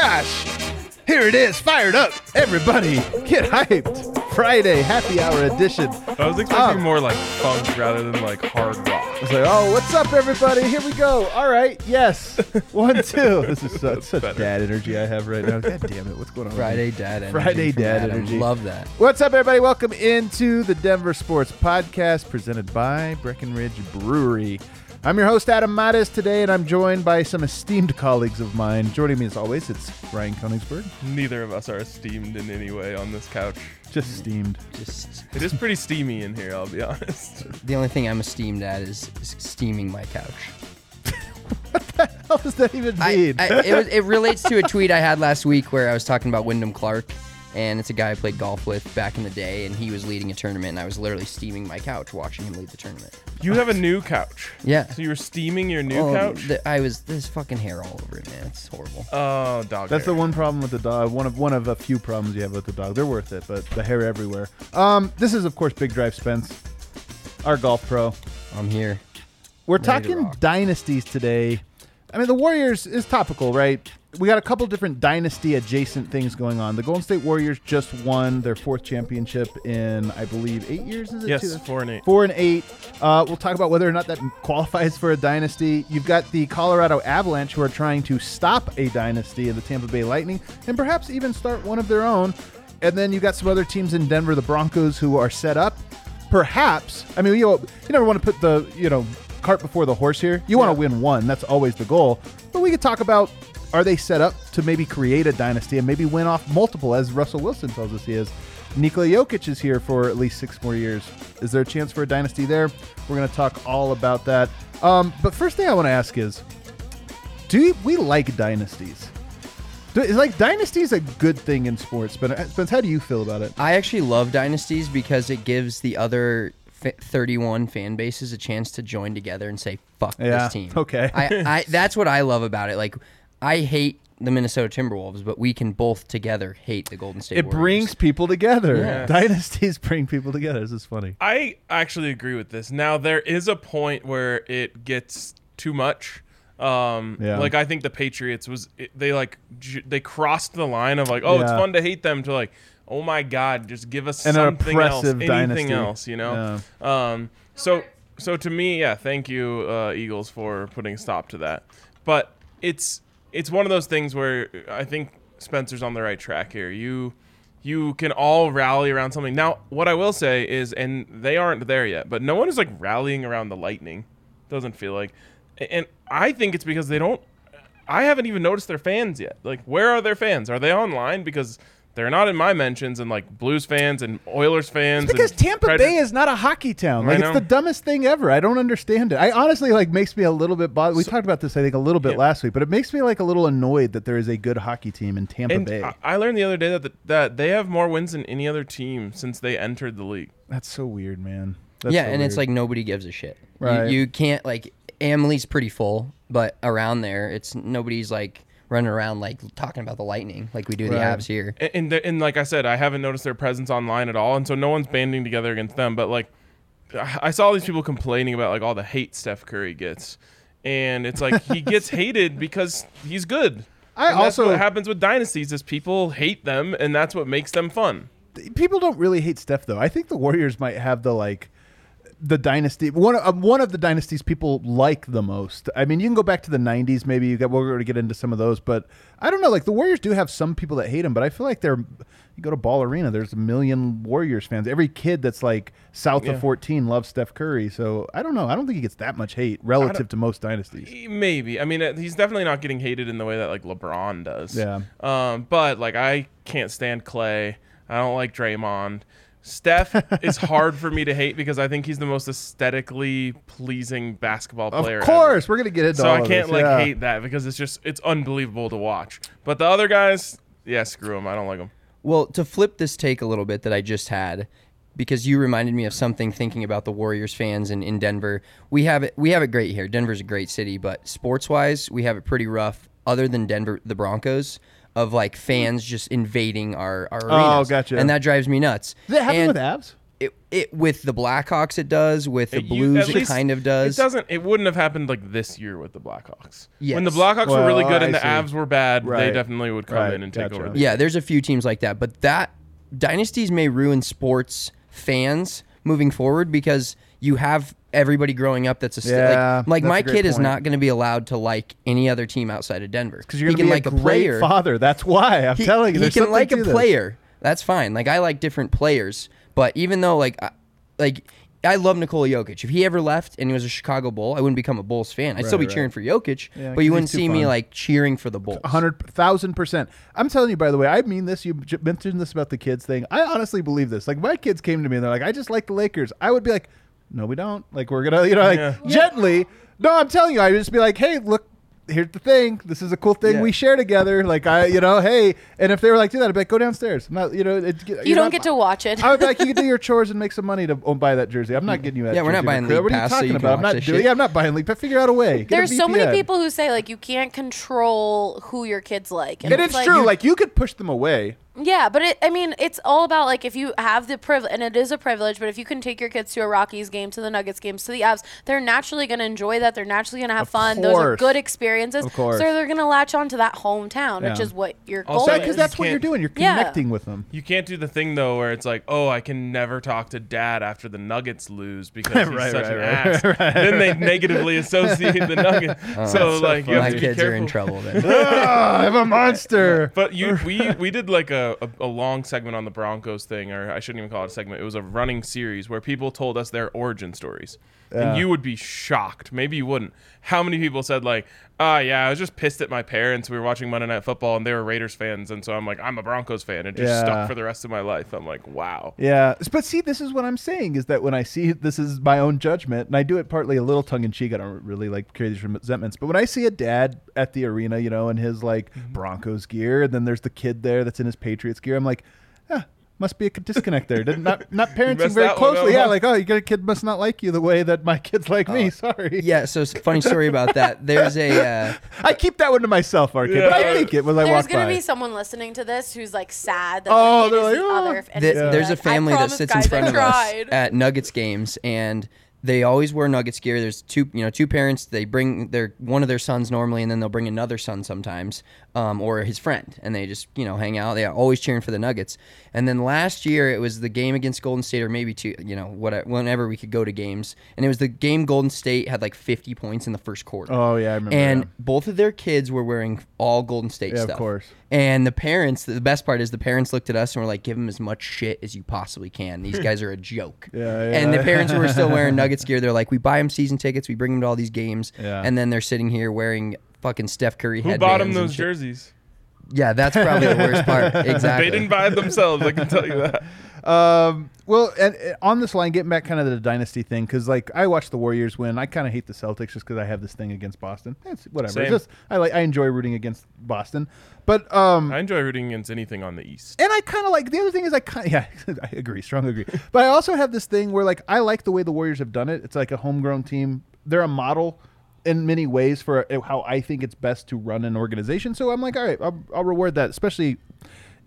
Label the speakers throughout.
Speaker 1: Gosh! Here it is, fired up. Everybody, get hyped. Friday happy hour edition.
Speaker 2: I was expecting
Speaker 1: Oh.
Speaker 2: more like funk rather than like hard rock.
Speaker 1: It's like, oh, what's up, everybody? Here we go. All right, yes, one, two. This is such, such
Speaker 2: better.
Speaker 1: dad energy I have right now. God damn it, what's going on? with me?
Speaker 3: Friday dad energy.
Speaker 1: Friday
Speaker 3: from
Speaker 1: dad
Speaker 3: Adam.
Speaker 1: energy.
Speaker 3: Love that.
Speaker 1: What's up, everybody? Welcome into the Denver Sports Podcast presented by Breckenridge Brewery. I'm your host, Adam Mares, today, and I'm joined by some esteemed colleagues of mine. Joining me, as always, it's Ryan Koenigsberg.
Speaker 2: Neither of us are esteemed in any way on this couch.
Speaker 1: Just steamed.
Speaker 3: Just
Speaker 2: It is pretty steamy in here, I'll be honest.
Speaker 3: the only thing I'm esteemed at is, is steaming my couch.
Speaker 1: what the hell does that even
Speaker 3: I,
Speaker 1: mean?
Speaker 3: I, it, was, it relates to a tweet I had last week where I was talking about Wyndham Clark, and it's a guy I played golf with back in the day, and he was leading a tournament, and I was literally steaming my couch watching him lead the tournament.
Speaker 2: You have a new couch.
Speaker 3: Yeah.
Speaker 2: So you were steaming your new
Speaker 3: Oh,
Speaker 2: couch?
Speaker 3: the- I was there's fucking hair all over it, man. It's horrible.
Speaker 2: oh, dog.
Speaker 1: That's the one problem with the dog. One of one of a few problems you have with the dog. They're worth it, but the hair everywhere. Um, this is of course Big Drive Spence, our golf pro.
Speaker 3: I'm here.
Speaker 1: We're
Speaker 3: Ready
Speaker 1: talking
Speaker 3: rock.
Speaker 1: dynasties today. I mean, the Warriors is topical, right? We got a couple different dynasty adjacent things going on. The Golden State Warriors just won their fourth championship in, I believe, eight years. Is it?
Speaker 2: Yes,
Speaker 1: Two-
Speaker 2: four and eight.
Speaker 1: Four and eight. Uh, we'll talk about whether or not that qualifies for a dynasty. You've got the Colorado Avalanche who are trying to stop a dynasty in the Tampa Bay Lightning and perhaps even start one of their own. And then you've got some other teams in Denver, the Broncos, who are set up. Perhaps, I mean, you, know, you never want to put the you know cart before the horse here. You want to win one. That's always the goal. But we could talk about are they set up to maybe create a dynasty and maybe win off multiple, as Russell Wilson tells us he is. Nikola Jokic is here for at least six more years. Is there a chance for a dynasty there? We're going to talk all about that. Um, but first thing I want to ask is, do we like dynasties? Do, is like dynasties a good thing in sports? But Spence, how do you feel about it?
Speaker 3: I actually love dynasties because it gives the other 31 fan bases a chance to join together and say fuck
Speaker 1: Yeah,
Speaker 3: this team.
Speaker 1: okay.
Speaker 3: I, I that's what I love about it. Like I hate the Minnesota Timberwolves, but we can both together hate the Golden State
Speaker 1: It
Speaker 3: Warriors.
Speaker 1: brings people together.
Speaker 3: Yeah.
Speaker 1: Dynasties bring people together. This is funny.
Speaker 2: I actually agree with this. Now there is a point where it gets too much. Um,
Speaker 1: Yeah.
Speaker 2: like I think the Patriots was it, they like j- they crossed the line of like oh it's fun to hate them to like oh my god just give us
Speaker 1: And an
Speaker 2: something else
Speaker 1: oppressive
Speaker 2: anything
Speaker 1: dynasty.
Speaker 2: else you know um so so to me yeah thank you uh, Eagles for putting a stop to that but it's it's one of those things where I think Spencer's on the right track here you you can all rally around something. Now, what I will say is, and they aren't there yet, but no one is like rallying around the Lightning. Doesn't feel like, and I think it's because they don't. I haven't even noticed their fans yet. Like, where are their fans? Are they online? Because they're not in my mentions, and like Blues fans and Oilers fans.
Speaker 1: Because Tampa
Speaker 2: Predator-
Speaker 1: Bay is not a hockey town.
Speaker 2: I
Speaker 1: Like it's
Speaker 2: know.
Speaker 1: the dumbest thing ever. I don't understand it. I honestly like makes me a little bit bothered. We talked about this I think a little bit
Speaker 2: Yeah.
Speaker 1: last week, but it makes me like a little annoyed that there is a good hockey team in Tampa
Speaker 2: And
Speaker 1: Bay.
Speaker 2: I, I learned the other day that the, that they have more wins than any other team since they entered the league.
Speaker 1: That's so weird, man. That's
Speaker 3: yeah,
Speaker 1: so
Speaker 3: and it's like nobody gives a shit.
Speaker 1: Right.
Speaker 3: You, you can't like Amalie's pretty full. but around there, it's nobody's like running around like talking about the Lightning like we do the
Speaker 1: Right.
Speaker 3: Avs here.
Speaker 2: And, and, the- and like I said, I haven't noticed their presence online at all, and so no one's banding together against them. But like, I I saw all these people complaining about like all the hate Steph Curry gets, and it's like he gets hated because he's good.
Speaker 1: I
Speaker 2: And that's
Speaker 1: also-
Speaker 2: what happens with dynasties is people hate them, and that's what makes them fun.
Speaker 1: people don't really hate Steph though. I think the Warriors might have the like the dynasty one of one of the dynasties people like the most. I mean, you can go back to the '90s. Maybe you got we're going to get into some of those, but I don't know. Like the Warriors do have some people that hate them, but I feel like they're. You go to Ball Arena, there's a million Warriors fans. Every kid that's like south
Speaker 2: Yeah.
Speaker 1: of 14 loves Steph Curry. So I don't know. I don't think he gets that much hate relative to most dynasties.
Speaker 2: Maybe. I mean, uh, he's definitely not getting hated in the way that like LeBron does.
Speaker 1: Yeah.
Speaker 2: Um, but like I can't stand Klay. I don't like Draymond. Steph is hard for me to hate because I think he's the most aesthetically pleasing basketball player.
Speaker 1: Of course,
Speaker 2: ever.
Speaker 1: we're gonna get into.
Speaker 2: So
Speaker 1: all
Speaker 2: I can't
Speaker 1: this,
Speaker 2: like
Speaker 1: yeah.
Speaker 2: hate that because it's just it's unbelievable to watch. But the other guys, yeah, screw them. I don't like them.
Speaker 3: Well, to flip this take a little bit that I just had, because you reminded me of something thinking about the Warriors fans in, in Denver. We have it we have it great here. Denver's a great city, but sports wise, we have it pretty rough. Other than Denver, the Broncos, of like fans just invading our our
Speaker 1: Oh,
Speaker 3: arenas.
Speaker 1: gotcha.
Speaker 3: And that drives me nuts.
Speaker 1: Does it happen
Speaker 3: And
Speaker 1: with Avs?
Speaker 3: It, it with the Blackhawks, it does. With the
Speaker 2: It-
Speaker 3: Blues,
Speaker 2: at
Speaker 3: it kind of does.
Speaker 2: It doesn't. It wouldn't have happened like this year with the Blackhawks. When the
Speaker 3: Yes.
Speaker 2: Blackhawks were really good
Speaker 1: I
Speaker 2: and the
Speaker 1: see.
Speaker 2: Avs were bad,
Speaker 1: Right.
Speaker 2: they definitely would come
Speaker 1: Right.
Speaker 2: in and take
Speaker 1: Gotcha.
Speaker 2: over.
Speaker 3: Yeah, there's a few teams like that, but that dynasties may ruin sports fans moving forward because you have everybody growing up that's a st-
Speaker 1: Yeah,
Speaker 3: like, like my kid is not going to be allowed to like any other team outside of Denver
Speaker 1: Because you're gonna
Speaker 3: can
Speaker 1: be
Speaker 3: like
Speaker 1: a,
Speaker 3: a player.
Speaker 1: father. That's why I'm
Speaker 3: He,
Speaker 1: telling you.
Speaker 3: he can like a
Speaker 1: to this.
Speaker 3: player. That's fine. Like I like different players, but even though like I, like I love Nikola Jokic. If he ever left and he was a Chicago Bull, I wouldn't become a Bulls fan. I'd still be
Speaker 1: Right,
Speaker 3: cheering for Jokic,
Speaker 1: Yeah,
Speaker 3: but you wouldn't see me like cheering for the Bulls.
Speaker 1: Hundred thousand percent. I'm telling you, by the way, I mean this. You mentioned this about the kids thing. I honestly believe this. Like my kids came to me and they're like, "I just like the Lakers." I would be like, "No, we don't." Like we're gonna, you know, like
Speaker 2: Yeah.
Speaker 1: gently. No, I'm telling you, I would just be like, "Hey, look." Here's the thing. This is a cool thing
Speaker 3: Yeah.
Speaker 1: we share together. Like I, you know, hey, and if they were like, do that, I'd be like, go downstairs. I'm not, you know, it,
Speaker 4: You don't get to watch it.
Speaker 1: I would be like, you can do your chores and make some money to oh, buy that jersey. I'm not getting you that.
Speaker 3: Yeah, we're not
Speaker 1: jersey for
Speaker 3: buying
Speaker 1: free.
Speaker 3: League
Speaker 1: What are you
Speaker 3: Pass so
Speaker 1: talking
Speaker 3: you can
Speaker 1: about? I'm
Speaker 3: watch
Speaker 1: not
Speaker 3: this
Speaker 1: doing.
Speaker 3: shit.
Speaker 1: Yeah, I'm not buying league. But figure out a way. Get a
Speaker 4: There's so many
Speaker 1: VPN.
Speaker 4: people who say like you can't control who your kids like,
Speaker 1: And it's true. like you could push them away.
Speaker 4: Yeah, but it, I mean, it's all about like if you have the privilege, and it is a privilege, but if you can take your kids to a Rockies game, to the Nuggets games, to the Avs, they're naturally going to enjoy that. They're naturally going to have
Speaker 1: Of
Speaker 4: fun. Those are good experiences.
Speaker 1: Of course.
Speaker 4: So they're going to latch on to that hometown, which is what your
Speaker 2: Also,
Speaker 4: goal
Speaker 2: Yeah,
Speaker 1: Because that's
Speaker 2: You
Speaker 1: what you're doing. You're
Speaker 4: Yeah.
Speaker 1: connecting with them.
Speaker 2: You can't do the thing though where it's like, oh, I can never talk to dad after the Nuggets lose because he's
Speaker 1: Right,
Speaker 2: such
Speaker 1: right,
Speaker 2: an
Speaker 1: right,
Speaker 2: ass.
Speaker 1: right,
Speaker 2: Then they negatively associate the Nuggets. so like, you
Speaker 3: My
Speaker 2: have to be
Speaker 3: kids are in trouble then.
Speaker 1: Ah, I'm a monster.
Speaker 2: But you, we, we did like a, a, a long segment on the Broncos thing, or I shouldn't even call it a segment. It was a running series where people told us their origin stories,
Speaker 1: Yeah.
Speaker 2: and you would be shocked. Maybe you wouldn't. How many people said like, "Ah, yeah, I was just pissed at my parents. We were watching Monday Night Football, and they were Raiders fans, and so I'm like, I'm a Broncos fan, and just
Speaker 1: Yeah.
Speaker 2: stuck for the rest of my life." I'm like, wow.
Speaker 1: Yeah, but see, this is what I'm saying is that when I see this is my own judgment, and I do it partly a little tongue in cheek. I don't really like carry these resentments, but when I see a dad at the arena, you know, in his like
Speaker 2: Mm-hmm.
Speaker 1: Broncos gear, and then there's the kid there that's in his Patriots gear, I'm like, must be a disconnect there. Did not not parenting very closely. Yeah, like oh, your kid must not like you the way that my kids like me. Sorry.
Speaker 3: Yeah, so funny story about that. There's a uh,
Speaker 1: I keep that one to myself, Arcade, but I
Speaker 2: Yeah.
Speaker 1: think it when I
Speaker 4: There's
Speaker 1: walk
Speaker 4: gonna be someone listening to this who's like sad that
Speaker 1: Oh, they're like,
Speaker 4: the
Speaker 1: "Oh."
Speaker 4: other. And
Speaker 3: Th-
Speaker 4: it's
Speaker 3: there's a
Speaker 4: like, I
Speaker 3: family that sits in
Speaker 4: guys, I
Speaker 3: front of
Speaker 4: tried.
Speaker 3: us at Nuggets games, and they always wear Nuggets gear. There's two, you know, two parents. They bring their one of their sons normally, and then they'll bring another son sometimes, um, or his friend, and they just you know hang out. They are always cheering for the Nuggets. And then last year it was the game against Golden State, or maybe two, you know, whatever, whenever we could go to games, and it was the game Golden State had like 50 points in the first quarter.
Speaker 1: Oh yeah, I remember.
Speaker 3: and
Speaker 1: that.
Speaker 3: both of their kids were wearing all Golden State stuff.
Speaker 1: Yeah, of course.
Speaker 3: And the parents, the best part is the parents looked at us and were like, "Give them as much shit as you possibly can. These guys are a joke."
Speaker 1: Yeah, yeah.
Speaker 3: And the parents were still wearing Nuggets gear, they're like, "We buy them season tickets, we bring them to all these games,
Speaker 1: Yeah.
Speaker 3: and then they're sitting here wearing fucking Steph Curry
Speaker 2: Who
Speaker 3: headbands
Speaker 2: bought him
Speaker 3: and
Speaker 2: those
Speaker 3: shit.
Speaker 2: jerseys?
Speaker 3: Yeah, that's probably the worst part. Exactly.
Speaker 2: They didn't buy it themselves. I can tell you that.
Speaker 1: Um, well, and uh, on this line, getting back kind of the dynasty thing, because like I watched the Warriors win. I kind of hate the Celtics just because I have this thing against Boston. It's whatever.
Speaker 2: Same.
Speaker 1: It's just I like I enjoy rooting against Boston, but um,
Speaker 2: I enjoy rooting against anything on the East.
Speaker 1: and I kind of like the other thing is I kind yeah I agree, strongly agree. but I also have this thing where like I like the way the Warriors have done it. It's like a homegrown team. They're a model. in many ways for uh, how I think it's best to run an organization. So I'm like, all right, I'll, I'll reward that, especially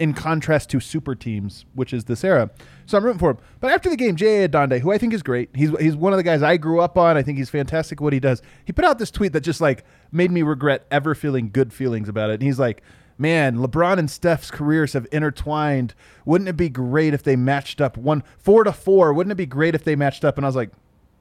Speaker 1: in contrast to super teams, which is this era. So I'm rooting for him. But after the game, J.A. Adande, who I think is great, he's he's one of the guys I grew up on. I think he's fantastic what he does. He put out this tweet that just like made me regret ever feeling good feelings about it. And he's like, Man, LeBron and Steph's careers have intertwined. Wouldn't it be great if they matched up one four to four? Wouldn't it be great if they matched up? And I was like,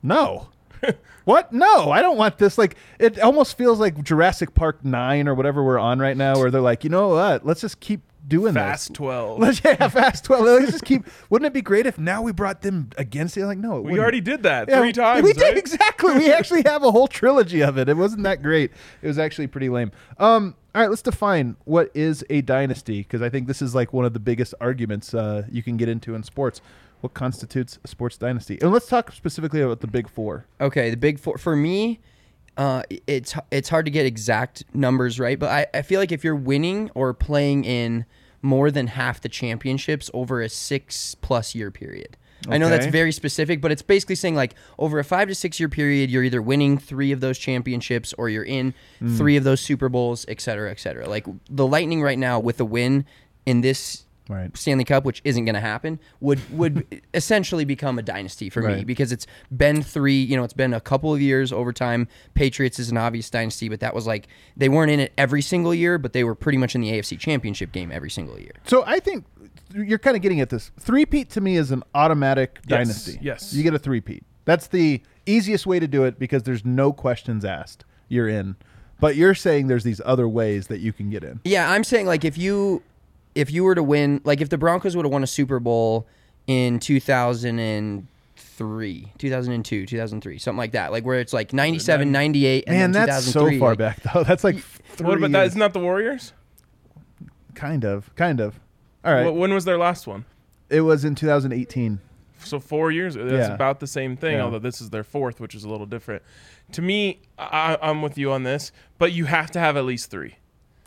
Speaker 1: No. what? No, I don't want this. Like, it almost feels like Jurassic Park 9 or whatever we're on right now, where they're like, you know what? Let's just keep doing that.
Speaker 2: Fast
Speaker 1: this.
Speaker 2: 12.
Speaker 1: Let's yeah, fast 12. Let's just keep. Wouldn't it be great if now we brought them against it? Like, no, it
Speaker 2: we
Speaker 1: wouldn't.
Speaker 2: already did that
Speaker 1: Yeah,
Speaker 2: three times.
Speaker 1: We did
Speaker 2: right?
Speaker 1: exactly. We actually have a whole trilogy of it. It wasn't that great. It was actually pretty lame. Um, all right, let's define what is a dynasty because I think this is like one of the biggest arguments uh, you can get into in sports. What constitutes a sports dynasty? And let's talk specifically about the big four.
Speaker 3: Okay, the big four for me, uh, it's it's hard to get exact numbers right, but I, I feel like if you're winning or playing in more than half the championships over a six plus year period. I know that's very specific, but it's basically saying like over a five to six year period, you're either winning three of those championships or you're in
Speaker 1: Hmm.
Speaker 3: three of those Super Bowls, et cetera, et cetera. Like the Lightning right now with a win in this
Speaker 1: Right.
Speaker 3: Stanley Cup, which isn't going to happen, would would essentially become a dynasty for me
Speaker 1: Right.
Speaker 3: because it's been three. You know, it's been a couple of years over time. Patriots is an obvious dynasty, but that was like they weren't in it every single year, but they were pretty much in the AFC Championship game every single year.
Speaker 1: So I think you're kind of getting at this. Three-peat to me is an automatic
Speaker 2: Yes,
Speaker 1: dynasty.
Speaker 2: yes.
Speaker 1: You get a three-peat. That's the easiest way to do it because there's no questions asked. You're in. But you're saying there's these other ways that you can get in.
Speaker 3: Yeah, I'm saying like if you if you were to win, like if the Broncos would have won a Super Bowl in 2003, 2002, 2003, something like that, like where it's like 97, 98, and
Speaker 1: Man,
Speaker 3: then
Speaker 1: that's so far
Speaker 3: like-
Speaker 1: back though. That's like three
Speaker 2: What about that?
Speaker 1: years.
Speaker 2: Isn't that the Warriors?
Speaker 1: kind of, kind of. All right.
Speaker 2: Wh- When was their last one?
Speaker 1: it was in 2018.
Speaker 2: So four years. That's
Speaker 1: Yeah.
Speaker 2: about the same thing.
Speaker 1: Yeah.
Speaker 2: Although this is their fourth, which is a little different. To me, I, I'm with you on this, but you have to have at least three.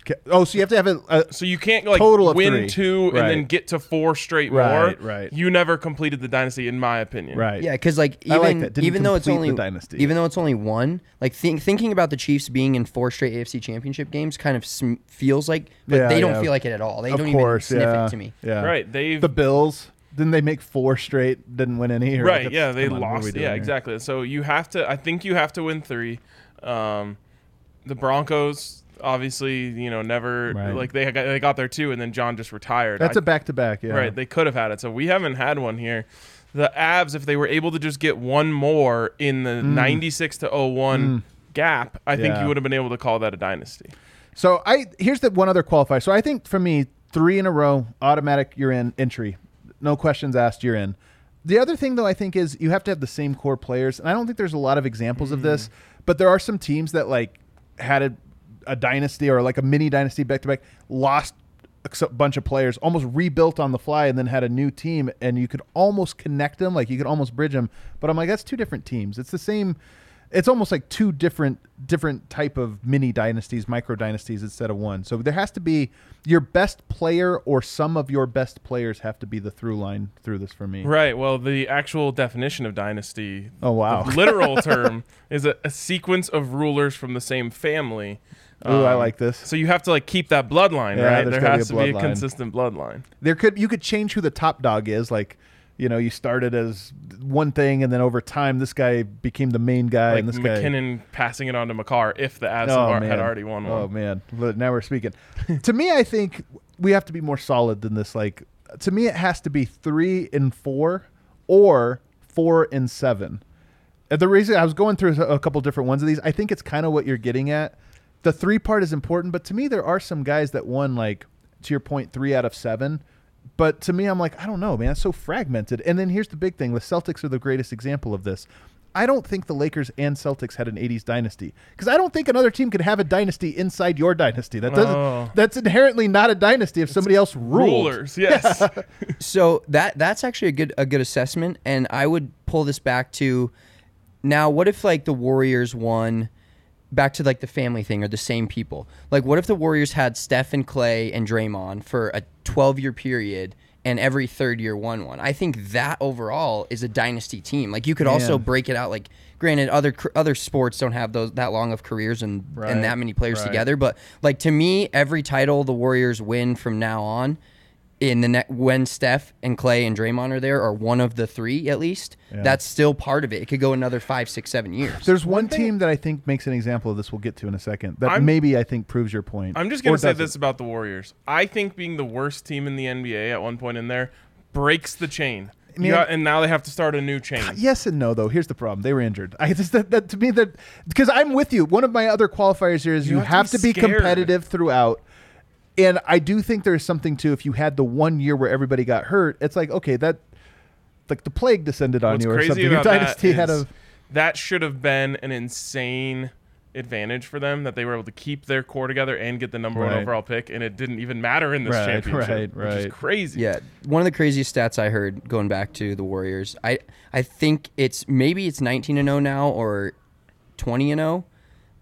Speaker 1: Okay. Oh, so you have to have a, a
Speaker 2: So you can't like
Speaker 1: Total of
Speaker 2: win
Speaker 1: three.
Speaker 2: two and then get to four straight
Speaker 1: Right,
Speaker 2: more.
Speaker 1: right.
Speaker 2: You never completed the dynasty, in my opinion.
Speaker 1: right.
Speaker 3: Yeah, because like
Speaker 1: I like
Speaker 3: even even though it's only
Speaker 1: the dynasty.
Speaker 3: even though it's only one, like think, thinking about the Chiefs being in four straight AFC Championship games kind of sm- feels like, but
Speaker 1: Yeah,
Speaker 3: they don't
Speaker 1: yeah.
Speaker 3: feel like it at all. They
Speaker 1: of
Speaker 3: don't
Speaker 1: course,
Speaker 3: even sniff
Speaker 1: yeah.
Speaker 3: it to me.
Speaker 1: Yeah.
Speaker 2: Right. They've
Speaker 1: The Bills didn't they make four straight? Didn't win any. Or
Speaker 2: right.
Speaker 1: like,
Speaker 2: Yeah, they
Speaker 1: on, what are we
Speaker 2: lost. Yeah,
Speaker 1: here?
Speaker 2: exactly. So you have to. I think you have to win three. Um, the Broncos, obviously, you know, never
Speaker 1: Right.
Speaker 2: like they got they got there too, and then John just retired.
Speaker 1: That's
Speaker 2: I-
Speaker 1: a back to back. Yeah.
Speaker 2: Right, they could have had it. So we haven't had one here. The Avs, if they were able to just get one more in the 96 to 01 gap, I think
Speaker 1: Mm.
Speaker 2: You would have been able to call that a dynasty.
Speaker 1: So I here's the one other qualifier. So I think for me, three in a row, automatic, you're in entry, no questions asked, you're in. The other thing though, I think is you have to have the same core players, and I don't think there's a lot of examples of this, but there are some teams that like had a, a dynasty or like a mini dynasty back to back, lost a bunch of players, almost rebuilt on the fly, and then had a new team, and you could almost connect them, like you could almost bridge them. But I'm like, that's two different teams. It's the same. It's almost like two different different type of mini dynasties, micro dynasties instead of one. So there has to be your best player or some of your best players have to be the through line through this for me.
Speaker 2: Right. Well, the actual definition of dynasty,
Speaker 1: Oh wow.
Speaker 2: literal term, is a, a sequence of rulers from the same family.
Speaker 1: Ooh, I
Speaker 2: Um,
Speaker 1: like this.
Speaker 2: So you have to like keep that bloodline,
Speaker 1: Yeah,
Speaker 2: right? There
Speaker 1: be
Speaker 2: has
Speaker 1: a
Speaker 2: to be a consistent bloodline.
Speaker 1: There could you could change who the top dog is, like you know, you started as one thing, and then over time, this guy became the main guy,
Speaker 2: Like
Speaker 1: and this guy.
Speaker 2: MacKinnon passing it on to Makar if the Avs
Speaker 1: Oh,
Speaker 2: had already won one.
Speaker 1: Oh man, now we're speaking. to me, I think we have to be more solid than this. Like to me, it has to be three and four, or four and seven. The reason I was going through a couple different ones of these, I think it's kind of what you're getting at. The three part is important, but to me, there are some guys that won like to your point, three out of seven. But to me, I'm like, I don't know, man. It's so fragmented. And then here's the big thing: the Celtics are the greatest example of this. I don't think the Lakers and Celtics had an '80s dynasty because I don't think another team could have a dynasty inside your dynasty. That doesn't.
Speaker 2: Oh.
Speaker 1: That's inherently not a dynasty if somebody else ruled.
Speaker 2: Rulers, yes.
Speaker 3: So that that's actually a good a good assessment, and I would pull this back to now. What if like the Warriors won? Back to like the family thing or the same people. Like, what if the Warriors had Steph and Klay and Draymond for a 12 year period and every third year won one. I think that overall is a dynasty team. Like you could also break it out. Like granted, other other sports don't have those that long of careers and
Speaker 1: Right,
Speaker 3: and that many players
Speaker 1: right.
Speaker 3: together. But like to me, every title the Warriors win from now on. In the net, when Steph and Klay and Draymond are there, or one of the three at least, that's still part of it. It could go another five, six, seven years.
Speaker 1: There's one team that I think makes an example of this. We'll get to in a second. That
Speaker 2: I'm-
Speaker 1: maybe I think proves your point.
Speaker 2: I'm just gonna say
Speaker 1: doesn't.
Speaker 2: this about the Warriors. I think being the worst team in the NBA at one point in there breaks the chain. You
Speaker 1: Man-
Speaker 2: got- and now they have to start a new chain.
Speaker 1: Yes and no, though. Here's the problem: they were injured. I just that, that to me that because I'm with you. One of my other qualifiers here is you,
Speaker 2: You
Speaker 1: have,
Speaker 2: have
Speaker 1: to
Speaker 2: to
Speaker 1: be,
Speaker 2: be
Speaker 1: competitive throughout. And I do think there's something to if you had the one year where everybody got hurt, it's like okay, that like the plague descended on
Speaker 2: What's
Speaker 1: you or
Speaker 2: crazy
Speaker 1: something. Your
Speaker 2: about that
Speaker 1: dynasty had
Speaker 2: is
Speaker 1: a
Speaker 2: that should have been an insane advantage for them that they were able to keep their core together and get the number one overall pick, and it didn't even matter in this
Speaker 1: Right,
Speaker 2: championship,
Speaker 1: right,
Speaker 2: which is
Speaker 1: right.
Speaker 2: crazy.
Speaker 3: Yeah, one of the craziest stats I heard going back to the Warriors. I I think it's maybe it's 19 and 0 now or 20 and 0,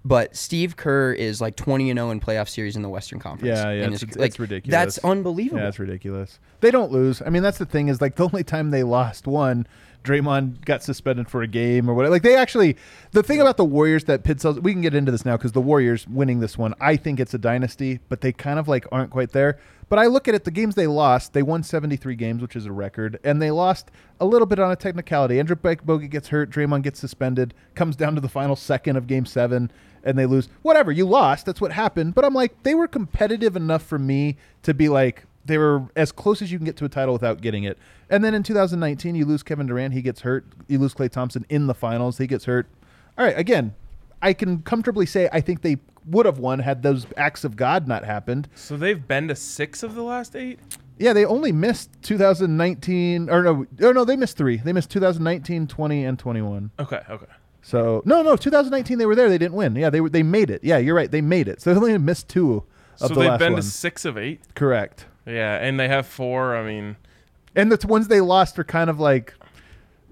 Speaker 3: but Steve Kerr is like 20 and 0 in playoff series in the Western Conference.
Speaker 1: Yeah, yeah,
Speaker 3: And
Speaker 1: it's,
Speaker 3: it's,
Speaker 1: it's ridiculous.
Speaker 3: That's unbelievable.
Speaker 1: Yeah, it's ridiculous. They don't lose. I mean, that's the thing is like the only time they lost one, Draymond got suspended for a game or whatever. Like they actually, the thing about the Warriors that Pitt sells, we can get into this now because the Warriors winning this one, I think it's a dynasty, but they kind of like aren't quite there. But I look at it, the games they lost, they won 73 games, which is a record, and they lost a little bit on a technicality. Andrew Bogut gets hurt, Draymond gets suspended, comes down to the final second of game seven, and they lose. Whatever, you lost. That's what happened. But I'm like, they were competitive enough for me to be like, they were as close as you can get to a title without getting it. And then in 2019, you lose Kevin Durant, he gets hurt. You lose Klay Thompson in the finals, he gets hurt. All right, again, I can comfortably say I think they would have won had those acts of God not happened.
Speaker 2: So they've been to six of the last eight.
Speaker 1: Yeah, they only missed 2019 or no, oh no, they missed 3. They missed 2019, 20 and 21.
Speaker 2: Okay, okay.
Speaker 1: So, no, no, 2019 they were there, they didn't win. Yeah, they were they made it. Yeah, you're right. They made it. So they only missed 2 of
Speaker 2: So
Speaker 1: the
Speaker 2: they've
Speaker 1: last
Speaker 2: been
Speaker 1: one.
Speaker 2: to six of eight.
Speaker 1: Correct.
Speaker 2: Yeah, and they have four. I mean,
Speaker 1: And the t- ones they lost are kind of like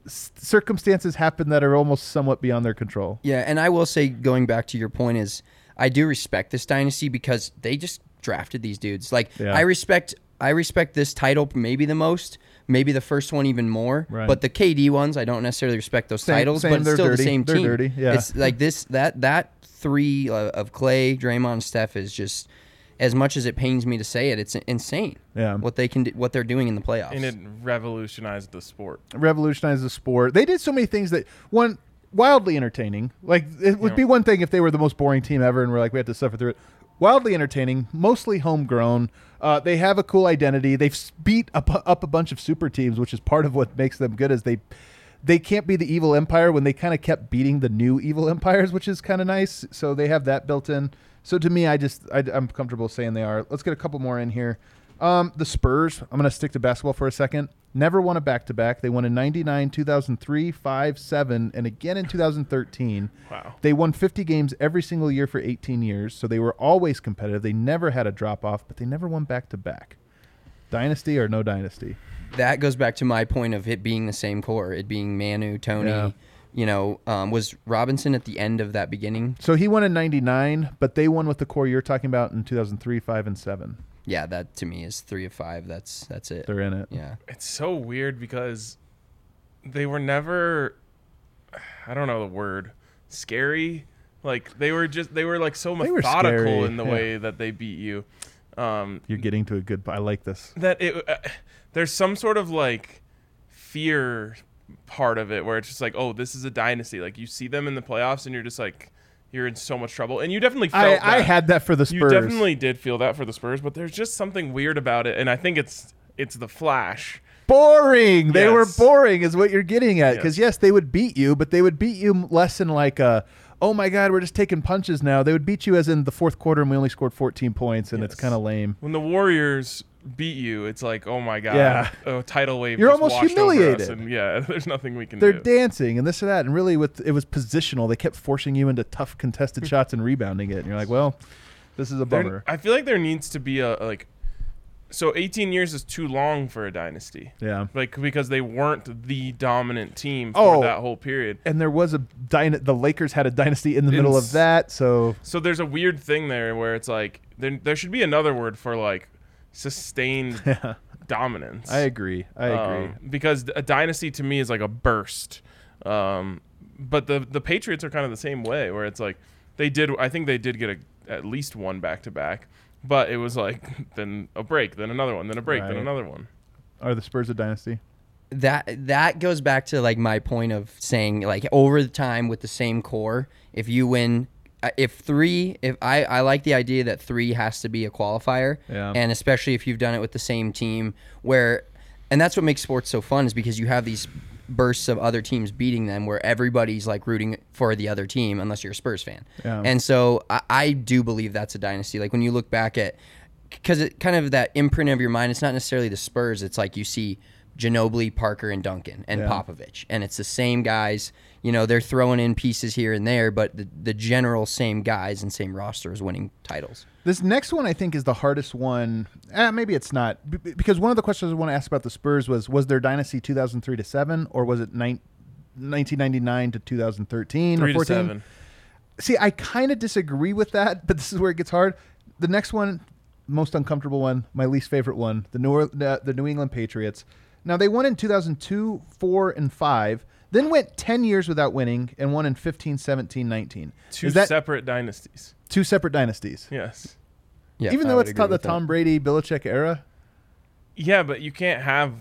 Speaker 1: s- circumstances happen that are almost somewhat beyond their control.
Speaker 3: Yeah, and I will say, going back to your point, is I do respect this dynasty because they just drafted these dudes. Like
Speaker 1: Yeah.
Speaker 3: I respect, I respect this title maybe the most, maybe the first one even more.
Speaker 1: Right.
Speaker 3: But the KD ones, I don't necessarily respect those
Speaker 1: Same-
Speaker 3: titles,
Speaker 1: same,
Speaker 3: but it's
Speaker 1: they're
Speaker 3: still
Speaker 1: dirty.
Speaker 3: the same
Speaker 1: They're
Speaker 3: team.
Speaker 1: dirty, yeah.
Speaker 3: It's like this that that three uh, of Klay, Draymond, Steph is just. As much as it pains me to say it, it's insane.
Speaker 1: Yeah.
Speaker 3: what they can, do, what they're doing in the playoffs.
Speaker 2: and it revolutionized the sport.
Speaker 1: Revolutionized the sport. They did so many things that one wildly entertaining. Like it would
Speaker 2: Yeah.
Speaker 1: be one thing if they were the most boring team ever and we're like we had to suffer through it. Wildly entertaining, mostly homegrown. Uh, they have a cool identity. They've beat up, up a bunch of super teams, which is part of what makes them good. Is they they can't be the evil empire when they kind of kept beating the new evil empires, which is kind of nice. So they have that built in. So to me, I just I, I'm comfortable saying they are. Let's get a couple more in here. Um, the Spurs. I'm going to stick to basketball for a second. Never won a back to back. They won in 99, 2003, 5, 7, and again in 2013.
Speaker 2: Wow.
Speaker 1: They won 50 games every single year for 18 years, so they were always competitive. They never had a drop off, but they never won back to back. Dynasty or no dynasty?
Speaker 3: that goes back to my point of it being the same core, it being Manu, Tony.
Speaker 1: Yeah.
Speaker 3: You know, um, was Robinson at the end of that beginning?
Speaker 1: So he won in 99, but they won with the core you're talking about in 2003, 5, and 7.
Speaker 3: Yeah, that to me is three of five. That's that's it.
Speaker 1: They're in it.
Speaker 3: Yeah,
Speaker 2: It's so weird because they were never I don't know the word scary. Like they were just they were like so
Speaker 1: They were
Speaker 2: methodical in the
Speaker 1: yeah.
Speaker 2: way that they beat you. Um,
Speaker 1: You're getting to a good. I like this.
Speaker 2: that it uh, there's some sort of like fear part of it where it's just like oh this is a dynasty like you see them in the playoffs and you're just like you're in so much trouble and you definitely
Speaker 1: I,
Speaker 2: felt
Speaker 1: I
Speaker 2: that.
Speaker 1: had that for the Spurs.
Speaker 2: you definitely did feel that for the Spurs but there's just something weird about it and I think it's it's the flash
Speaker 1: boring. They were boring, is what you're getting at. Because yes. they would beat you, but they would beat you less in like a, oh my god, we're just taking punches now. They would beat you as in the fourth quarter and we only scored 14 points, and it's kind of lame.
Speaker 2: when the Warriors beat you it's like oh my god
Speaker 1: Yeah.
Speaker 2: a tidal wave
Speaker 1: You're almost
Speaker 2: washed over us,
Speaker 1: humiliated.
Speaker 2: and yeah there's nothing we can do.
Speaker 1: They're
Speaker 2: do
Speaker 1: dancing and this and that, and really, with it was positional. They kept forcing you into tough contested shots and rebounding it, and you're like, well, this is a
Speaker 2: There-
Speaker 1: bummer.
Speaker 2: I feel like there needs to be a like so 18 years is too long for a dynasty
Speaker 1: Yeah.
Speaker 2: like because they weren't the dominant team for
Speaker 1: Oh.
Speaker 2: that whole period
Speaker 1: And there was a dyna- the Lakers had a dynasty in the middle of that, so
Speaker 2: so there's a weird thing there where it's like there, there should be another word for like sustained dominance.
Speaker 1: I agree. I agree.
Speaker 2: Um, because a dynasty to me is like a burst. Um, but the the Patriots are kind of the same way, where it's like they did. I think they did get a, at least one back to back, but it was like then a break, then another one, then a break, then another one.
Speaker 1: Are the Spurs a dynasty?
Speaker 3: that that goes back to like my point of saying like over the time with the same core if you win if three if i i like the idea that three has to be a qualifier
Speaker 1: Yeah.
Speaker 3: and especially if you've done it with the same team where and that's what makes sports so fun is because you have these bursts of other teams beating them where everybody's like rooting for the other team unless you're a spurs fan
Speaker 1: Yeah.
Speaker 3: and so I, I do believe that's a dynasty like when you look back at because it kind of that imprint of your mind it's not necessarily the spurs it's like you see Ginobili, Parker, and Duncan, and
Speaker 1: Yeah.
Speaker 3: Popovich, and it's the same guys. You know, they're throwing in pieces here and there, but the, the general same guys and same rosters winning titles.
Speaker 1: This next one, I think, is the hardest one. Eh, maybe it's not, B- b- because one of the questions I want to ask about the Spurs was: Was their dynasty 2003 to seven, or was it nine, 1999 to 2013
Speaker 2: Three
Speaker 1: or
Speaker 2: to
Speaker 1: 14?
Speaker 2: seven.
Speaker 1: See, I kind of disagree with that, but this is where it gets hard. The next one, most uncomfortable one, my least favorite one, the New Or- the, the New England Patriots. Now they won in 2002, 4 and 5, then went 10 years without winning and won in 15, 17, 19.
Speaker 2: Two
Speaker 1: that
Speaker 2: separate dynasties.
Speaker 1: two separate dynasties?
Speaker 2: Yes.
Speaker 3: Yeah,
Speaker 1: Even
Speaker 3: I
Speaker 1: though it's
Speaker 3: agree
Speaker 1: taught the
Speaker 3: that.
Speaker 1: Tom Brady Belichick era?
Speaker 2: Yeah, but you can't have.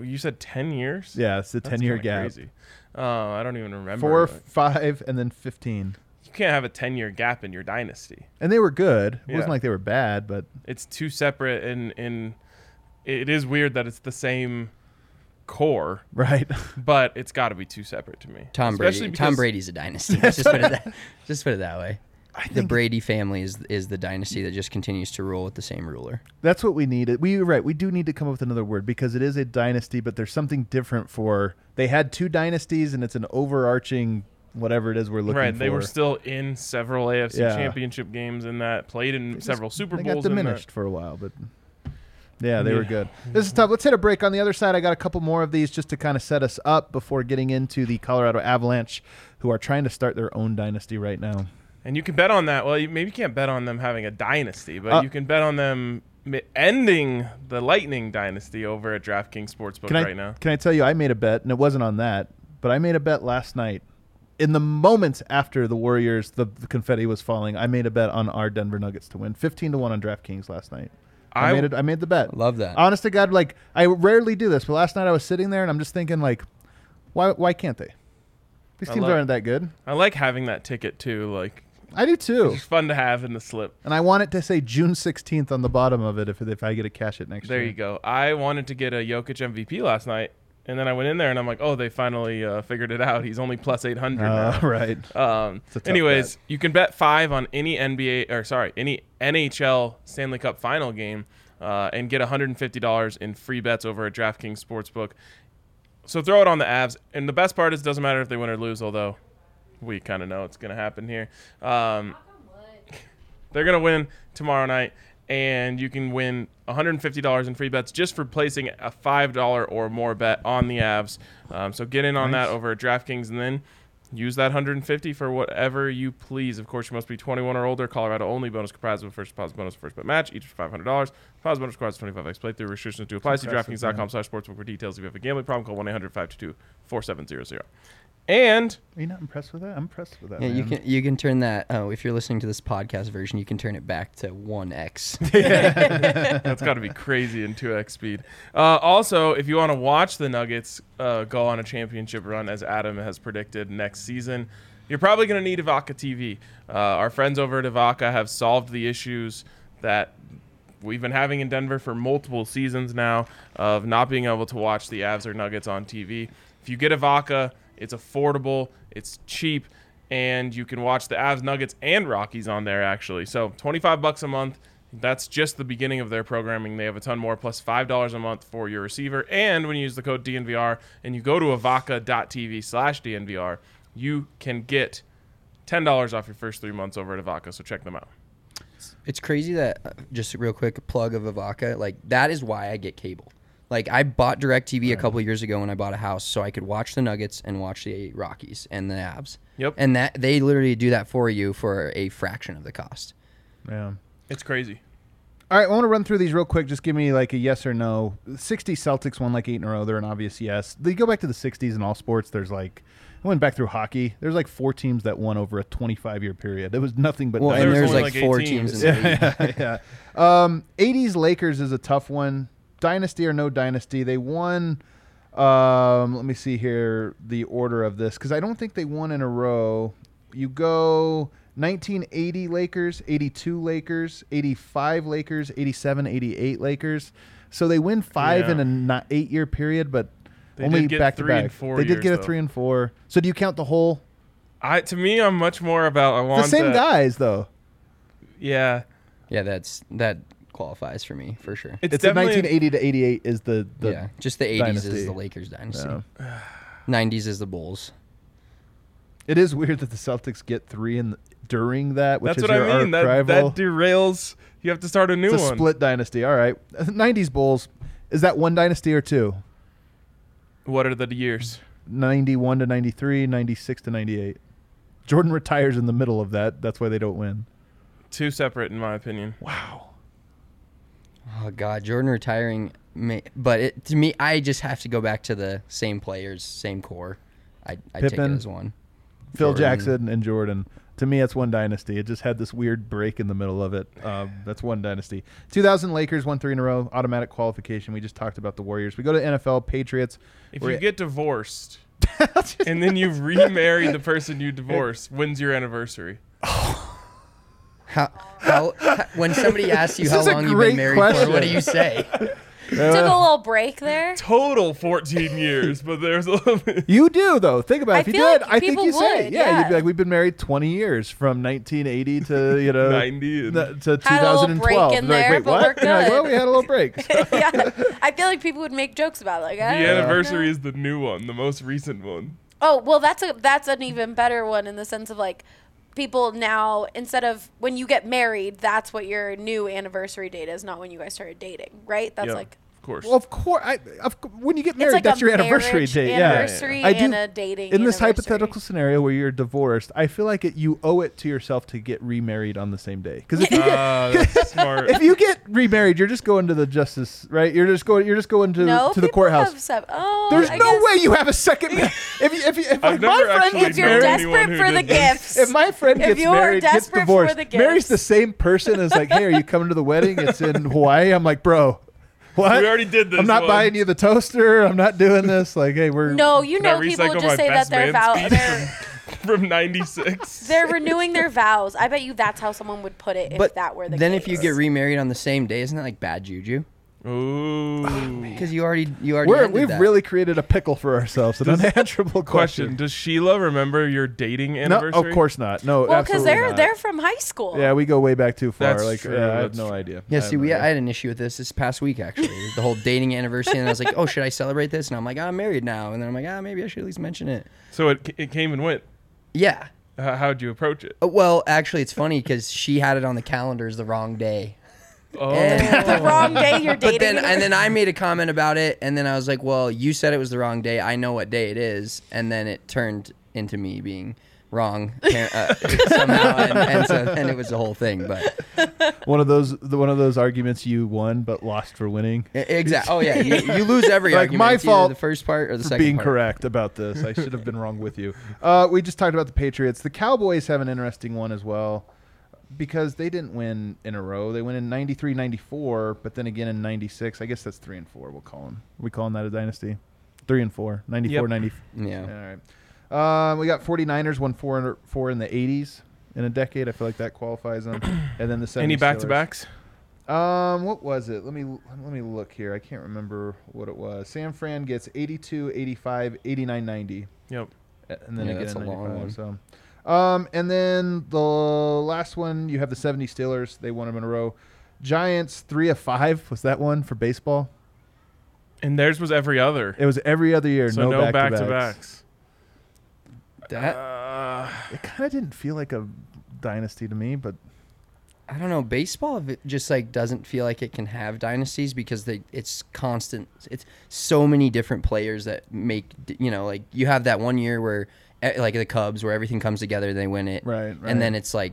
Speaker 2: You said ten years.
Speaker 1: Yeah, it's a
Speaker 2: That's
Speaker 1: 10 year gap.
Speaker 2: Crazy. Uh, I don't even remember.
Speaker 1: 4,
Speaker 2: like-
Speaker 1: 5 and then 15.
Speaker 2: you can't have a ten year gap in your dynasty.
Speaker 1: And they were good. It
Speaker 2: Yeah.
Speaker 1: wasn't like they were bad, but
Speaker 2: It's two separate, and and it is weird that it's the same core,
Speaker 1: right.
Speaker 2: but it's got to be two separate to me.
Speaker 3: Tom
Speaker 2: Especially
Speaker 3: Brady. Tom Brady's a dynasty. Let's just put it that. Just put it that way. the
Speaker 1: think-
Speaker 3: Brady family is is the dynasty that just continues to rule with the same ruler.
Speaker 1: That's what we needed. We right. We do need to come up with another word because it is a dynasty, but there's something different for. They had two dynasties, and it's an overarching whatever it is we're looking
Speaker 2: Right,
Speaker 1: for.
Speaker 2: they were still in several AFC
Speaker 1: Yeah.
Speaker 2: championship games in that, played in several Super
Speaker 1: they
Speaker 2: Bowls
Speaker 1: got
Speaker 2: in that.
Speaker 1: diminished for a while, but yeah, they were good. This is tough. Let's hit a break. On the other side, I got a couple more of these just to kind of set us up before getting into the Colorado Avalanche, who are trying to start their own dynasty right now.
Speaker 2: And you can bet on that. Well, you, maybe you can't bet on them having a dynasty, but
Speaker 1: Uh,
Speaker 2: you can bet on them ending the Lightning dynasty over at DraftKings Sportsbook
Speaker 1: Can I
Speaker 2: right now.
Speaker 1: can I tell you? I made a bet, and it wasn't on that, but I made a bet last night. In the moments after the Warriors, the, the confetti was falling. I made a bet on our Denver Nuggets to win, fifteen to one on DraftKings last night. I,
Speaker 2: I-
Speaker 1: made it. I made the bet.
Speaker 3: Love that.
Speaker 1: Honest to God, like I rarely do this, but last night I was sitting there and I'm just thinking, like, why? Why can't they? These
Speaker 2: I
Speaker 1: teams
Speaker 2: love-
Speaker 1: aren't that good.
Speaker 2: I like having that ticket too. Like
Speaker 1: I do too,
Speaker 2: it's fun to have in the slip.
Speaker 1: and I want it to say June 16th on the bottom of it if if I get to cash it next
Speaker 2: There
Speaker 1: year.
Speaker 2: you go. I wanted to get a Jokic MVP last night, and then I went in there and I'm like, oh, they finally uh, figured it out. He's only plus 800
Speaker 1: Uh,
Speaker 2: now.
Speaker 1: right.
Speaker 2: Um,
Speaker 1: It's a tough
Speaker 2: anyways,
Speaker 1: bet.
Speaker 2: you can bet five on any NBA or sorry, any NHL Stanley Cup final game, uh, and get $150 in free bets over at DraftKings Sportsbook. So throw it on the Avs, and the best part is it doesn't matter if they win or lose, although we kind of know it's going to happen here. Um, they're going to win tomorrow night, and you can win $150 in free bets just for placing a $5 or more bet on the Avs. Um, so get in on
Speaker 1: Nice.
Speaker 2: that over at DraftKings, and then use that 150 for whatever you please. Of course, you must be 21 or older. Colorado only. Bonus comprised of first deposit bonus, first bet match, each for $500. Deposit bonus requires 25x playthrough. Restrictions do apply. See DraftKings.com slash sportsbook for details. If you have a gambling problem, call 1-800-522-4700. And
Speaker 1: Are you not impressed with that? I'm impressed with that.
Speaker 3: Yeah, you can you can turn that. Oh, if you're listening to this podcast version, you can turn it back to one x.
Speaker 2: That's got to be crazy in 2x speed. Uh, also, if you want to watch the Nuggets uh, go on a championship run, as Adam has predicted next season, you're probably going to need Evoca TV. Uh, our friends over at Evoca have solved the issues that we've been having in Denver for multiple seasons now of not being able to watch the Avs or Nuggets on TV. If you get Evoca, it's affordable, it's cheap, and you can watch the Avs, Nuggets, and Rockies on there actually. So 25 bucks a month. That's just the beginning of their programming. They have a ton more, plus five dollars a month for your receiver. And when you use the code DNVR and you go to evoca.tv slash DNVR, you can get ten dollars off your first three months over at Evoca. So check them out.
Speaker 3: It's crazy that uh, just real quick plug of Evoca. Like that is why I get cable. Like I bought DirecTV a couple years ago when I bought a house, so I could watch the Nuggets and watch the Rockies and the Avs.
Speaker 2: Yep.
Speaker 3: And that they literally do that for you for a fraction of the cost.
Speaker 1: Yeah.
Speaker 2: It's crazy.
Speaker 1: All right, I want to run through these real quick. Just give me like a yes or no. 60 Celtics won like eight in a row. They're an obvious yes. They go back to the 60s in all sports. There's like, I went back through hockey. There's like four teams that won over a 25 year period. There was nothing but
Speaker 3: Well,
Speaker 2: There
Speaker 3: and
Speaker 2: was
Speaker 3: there's like,
Speaker 2: like
Speaker 3: four teams.
Speaker 2: teams.
Speaker 3: in the league.
Speaker 1: yeah, yeah. Um, 80s Lakers is a tough one. Dynasty or no dynasty? They won. Um, let me see here the order of this because I don't think they won in a row. You go 1980 Lakers, 82 Lakers, 85 Lakers, 87, 88 Lakers. So they win five
Speaker 2: Yeah.
Speaker 1: in a not eight year period, but
Speaker 2: They
Speaker 1: only
Speaker 2: did get
Speaker 1: back to
Speaker 2: three and
Speaker 1: back.
Speaker 2: four
Speaker 1: They did
Speaker 2: years,
Speaker 1: get a
Speaker 2: though.
Speaker 1: three and four. So do you count the whole?
Speaker 2: I to me, I'm much more about. I want The
Speaker 1: same
Speaker 2: that-
Speaker 1: guys though.
Speaker 2: Yeah,
Speaker 3: Yeah, that's that qualifies for me for sure.
Speaker 2: it's,
Speaker 1: It's, the
Speaker 2: definitely
Speaker 1: 1980 to 88 is the, the
Speaker 3: yeah, just the 80s
Speaker 1: dynasty.
Speaker 3: is the Lakers dynasty.
Speaker 1: Yeah.
Speaker 3: 90s is the Bulls.
Speaker 1: It is weird that the Celtics get three in the, during that, which
Speaker 2: That's
Speaker 1: is
Speaker 2: what
Speaker 1: your
Speaker 2: I mean.
Speaker 1: arch
Speaker 2: That,
Speaker 1: rival.
Speaker 2: that derails. You have to start a new
Speaker 1: it's a
Speaker 2: one.
Speaker 1: split dynasty. All right, '90s Bulls. Is that one dynasty or two?
Speaker 2: What are the years?
Speaker 1: 91 to 93, 96 to 98. Jordan retires in the middle of that. That's why they don't win.
Speaker 2: Two separate, in my opinion.
Speaker 1: Wow.
Speaker 3: Oh God, Jordan retiring. May, but it, to me, I just have to go back to the same players, same core. I I take it as one.
Speaker 1: Phil
Speaker 3: Jordan.
Speaker 1: Jackson and Jordan. To me, that's one dynasty. It just had this weird break in the middle of it. Um, that's one dynasty. 2000 Lakers won three in a row. Automatic qualification. We just talked about the Warriors. We go to NFL Patriots.
Speaker 2: If
Speaker 1: We're-
Speaker 2: you get divorced and then you remarry the person you divorced, when's your anniversary?
Speaker 3: How, how, how when somebody asks you
Speaker 1: This
Speaker 3: how
Speaker 1: is
Speaker 3: long you've been married
Speaker 1: question.
Speaker 3: for, what do you say?
Speaker 4: Took a little break there.
Speaker 2: Total 14 years, but there's a little bit.
Speaker 1: You do though. Think about it.
Speaker 4: I
Speaker 1: if you did,
Speaker 4: like
Speaker 1: I think you would, say,
Speaker 4: would,
Speaker 1: yeah, you'd be like, we've been married 20 years from 1980 to you know
Speaker 2: 90 and-
Speaker 1: th- to
Speaker 4: Had a little break
Speaker 1: 2012.
Speaker 4: in
Speaker 1: They're like, Wait,
Speaker 4: but
Speaker 1: what?
Speaker 4: we're
Speaker 1: You're like, well, we had a little break.
Speaker 4: yeah, I feel like people would make jokes about it. Like,
Speaker 2: The
Speaker 4: "Ah,
Speaker 2: anniversary is the new one, the most recent one.
Speaker 4: Oh well, that's a that's an even better one in the sense of like people now instead of when you get married, that's what your new anniversary date is, not when you guys started dating, right? That's like
Speaker 2: of course.
Speaker 1: well, of course. I, of, when you get married,
Speaker 4: like
Speaker 1: that's your anniversary
Speaker 4: marriage
Speaker 1: date.
Speaker 4: anniversary
Speaker 1: yeah, I do.
Speaker 4: a dating
Speaker 1: in this hypothetical scenario where you're divorced, I feel like it, you owe it to yourself to get remarried on the same day. Because if you get
Speaker 2: ah, that's smart.
Speaker 1: if you get remarried, you're just going to the justice, right? You're just going. You're just going to
Speaker 4: no,
Speaker 1: to the courthouse.
Speaker 4: have sep- oh,
Speaker 1: There's
Speaker 4: I
Speaker 1: no
Speaker 4: guess
Speaker 1: way you have a second. ma- if you, if you, if like my friend gets
Speaker 4: If you're
Speaker 1: married,
Speaker 4: desperate for the gifts,
Speaker 1: if my friend gets married, gets divorced,
Speaker 4: the
Speaker 1: marries the same person as like, hey, are you coming to the wedding? It's in Hawaii. I'm like, bro, what?
Speaker 2: We already did this
Speaker 1: I'm not
Speaker 2: one.
Speaker 1: buying you the toaster. I'm not doing this. Like, hey, we're
Speaker 4: no, you know people just say that
Speaker 2: best
Speaker 4: they're
Speaker 2: man
Speaker 4: vow
Speaker 2: speech from 96.
Speaker 4: they're renewing their vows. I bet you that's how someone would put it if
Speaker 3: But
Speaker 4: that were the case.
Speaker 3: then
Speaker 4: case.
Speaker 3: if you get remarried on the same day, isn't that like bad juju?
Speaker 2: Ooh.
Speaker 3: Because you already you already
Speaker 1: we're,
Speaker 3: ended
Speaker 1: we've
Speaker 3: that.
Speaker 1: really created a pickle for ourselves. An unanswerable
Speaker 2: Question:
Speaker 1: question.
Speaker 2: Does Sheila remember your dating
Speaker 1: No,
Speaker 2: anniversary?
Speaker 1: of course not. No,
Speaker 4: well, because
Speaker 1: absolutely
Speaker 4: they're
Speaker 1: not.
Speaker 4: they're from high school.
Speaker 1: Yeah, we go way back too far.
Speaker 2: That's
Speaker 1: like,
Speaker 2: true,
Speaker 1: yeah, I have
Speaker 2: that's
Speaker 1: no
Speaker 2: true.
Speaker 1: idea.
Speaker 3: Yeah,
Speaker 1: I
Speaker 3: see,
Speaker 1: have
Speaker 3: we
Speaker 1: no
Speaker 3: I had an issue with this this past week actually. the whole dating anniversary, and I was like, oh, should I celebrate this? And I'm like, I'm married now, and then I'm like, ah, maybe I should at least mention it.
Speaker 2: So it, it came and went.
Speaker 3: Yeah.
Speaker 2: How, how'd you approach it?
Speaker 3: Uh, Well, actually, it's funny because she had it on the calendars the wrong day.
Speaker 2: Oh,
Speaker 3: And-
Speaker 4: the wrong day you're dating.
Speaker 3: But then, and then I made a comment about it, and then I was like, "Well, you said it was the wrong day. I know what day it is." And then it turned into me being wrong uh, somehow, and, and so and it was the whole thing. But
Speaker 1: one of those the, one of those arguments you won but lost for winning.
Speaker 3: exactly. Oh yeah, you, you lose every argument.
Speaker 1: Like,
Speaker 3: argument.
Speaker 1: my
Speaker 3: It's
Speaker 1: fault
Speaker 3: The first part or the
Speaker 1: for
Speaker 3: second
Speaker 1: being
Speaker 3: part.
Speaker 1: correct about this. I should have been wrong with you. Uh, we just talked about the Patriots. The Cowboys have an interesting one as well because they didn't win in a row. They went in 93, 94, but then again in 96. I guess that's 3 and 4 we'll call them. Are we calling that a dynasty? 3 and 4. 94,
Speaker 2: Yep.
Speaker 1: 90.
Speaker 3: Yeah.
Speaker 1: All right. Um, we got 49ers won 4 in, 4 in the 80s in a decade. I feel like that qualifies them. and then the 70
Speaker 2: any back to backs?
Speaker 1: um, what was it? Let me let me look here. I can't remember what it was. San Fran gets 82, 85, 89, 90,
Speaker 2: Yep.
Speaker 1: and then
Speaker 3: Yeah,
Speaker 1: again
Speaker 3: that's a long one.
Speaker 1: So, um, and then the last one you have the 70 Steelers. They won them in a row. Giants three of five was that one for baseball.
Speaker 2: And theirs was every other.
Speaker 1: It was every other year.
Speaker 2: So no,
Speaker 1: no,
Speaker 2: back to
Speaker 1: back-to-backs.
Speaker 3: That
Speaker 2: Uh,
Speaker 1: It kind of didn't feel like a dynasty to me, but
Speaker 3: I don't know. Baseball just like doesn't feel like it can have dynasties because they it's constant. It's so many different players that make you know like you have that one year where like the Cubs where everything comes together they win it
Speaker 1: Right, right.
Speaker 3: and then it's like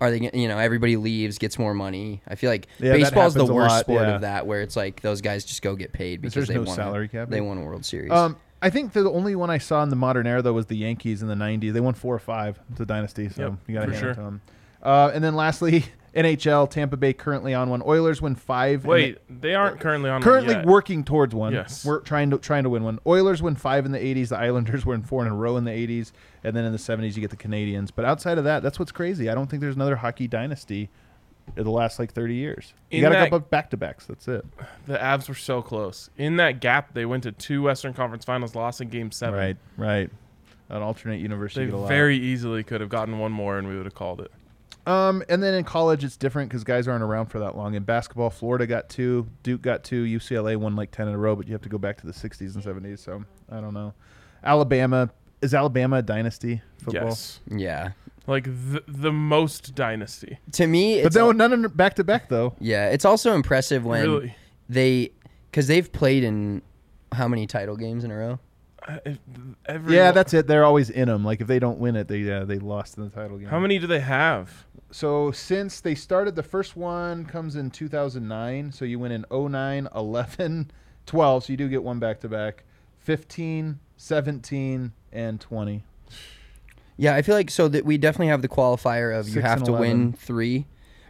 Speaker 3: are they? gonna- You know, everybody leaves, gets more money. I feel like
Speaker 1: Yeah, that
Speaker 3: baseball's the
Speaker 1: happens a
Speaker 3: worst
Speaker 1: lot,
Speaker 3: sport
Speaker 1: yeah.
Speaker 3: of that, where it's like those guys just go get paid because
Speaker 1: there's
Speaker 3: they
Speaker 1: no
Speaker 3: won.
Speaker 1: salary
Speaker 3: a,
Speaker 1: cap.
Speaker 3: They won a World Series.
Speaker 1: Um, I think the only one I saw in the modern era though was the Yankees in the '90s. They won four or five. It's a dynasty, so
Speaker 2: Yep,
Speaker 1: you got to
Speaker 2: for
Speaker 1: hand
Speaker 2: sure.
Speaker 1: it to them. Uh, and then lastly, NHL Tampa Bay currently on one. Oilers win five.
Speaker 2: Wait, they aren't currently on.
Speaker 1: currently working towards one.
Speaker 2: Yes.
Speaker 1: we're trying to trying to win one. Oilers win five in the '80s. The Islanders win four in a row in the '80s, and then in the '70s you get the Canadiens. But outside of that, that's what's crazy. I don't think there's another hockey dynasty in the last like 30 years. You got to go back to backs. That's it.
Speaker 2: The Avs were so close. In that gap, they went to two Western Conference Finals, lost in Game Seven.
Speaker 1: Right, right. An alternate universe.
Speaker 2: They
Speaker 1: get a lot.
Speaker 2: very easily could have gotten one more, and we would have called it.
Speaker 1: Um, and then in college, it's different because guys aren't around for that long. In basketball, Florida got two, Duke got two, UCLA won like ten in a row, but you have to go back to the '60s and '70s. So I don't know. Alabama is Alabama a dynasty football?
Speaker 2: Yes,
Speaker 3: yeah.
Speaker 2: like the the most dynasty.
Speaker 3: To me,
Speaker 1: but
Speaker 3: it's
Speaker 1: no,
Speaker 3: al-
Speaker 1: none back to back though.
Speaker 3: yeah, it's also impressive when
Speaker 2: Really?
Speaker 3: they because they've played in how many title games in a row?
Speaker 2: Uh, every-
Speaker 1: Yeah, that's it. They're always in them. Like if they don't win it, they uh, they lost in the title game.
Speaker 2: How many do they have?
Speaker 1: So since they started, the first one comes in 2009. So you win in 09, 11, 12. So you do get one back to back. 15, 17, and 20.
Speaker 3: Yeah, I feel like so that we definitely have the qualifier of you have to
Speaker 1: 11.
Speaker 3: win three,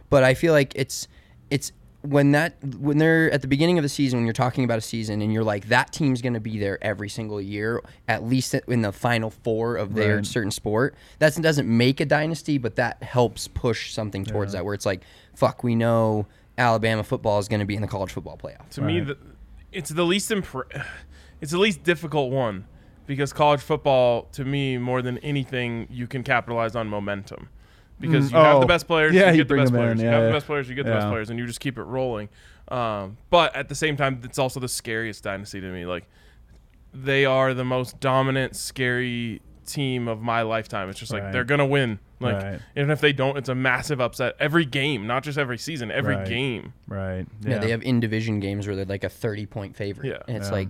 Speaker 3: but I feel like it's it's when that when they're at the beginning of the season when you're talking about a season and you're like that team's going to be there every single year at least in the final four of their
Speaker 1: Right.
Speaker 3: certain sport that doesn't make a dynasty but that helps push something towards that where it's like fuck we know Alabama football is going to be in the college football playoff
Speaker 2: To me, the, it's the least impre- It's the least difficult one because college football, to me, more than anything, you can capitalize on momentum. Because
Speaker 1: Mm,
Speaker 2: you have
Speaker 1: oh,
Speaker 2: the best players,
Speaker 1: yeah,
Speaker 2: you
Speaker 1: you
Speaker 2: get the
Speaker 1: bring
Speaker 2: best
Speaker 1: them in,
Speaker 2: players. you have
Speaker 1: yeah.
Speaker 2: the best players, you get the best players, and you just keep it rolling. Um, but at the same time, it's also the scariest dynasty to me. Like they are the most dominant, scary team of my lifetime. It's just like
Speaker 1: Right.
Speaker 2: they're gonna win. Like
Speaker 1: Right.
Speaker 2: even if they don't, it's a massive upset every game, not just every season, every
Speaker 1: Right.
Speaker 2: game.
Speaker 1: Right.
Speaker 3: yeah. they have in division games where they're like a 30 point favorite
Speaker 2: Yeah.
Speaker 3: and it's
Speaker 1: Yeah.
Speaker 3: like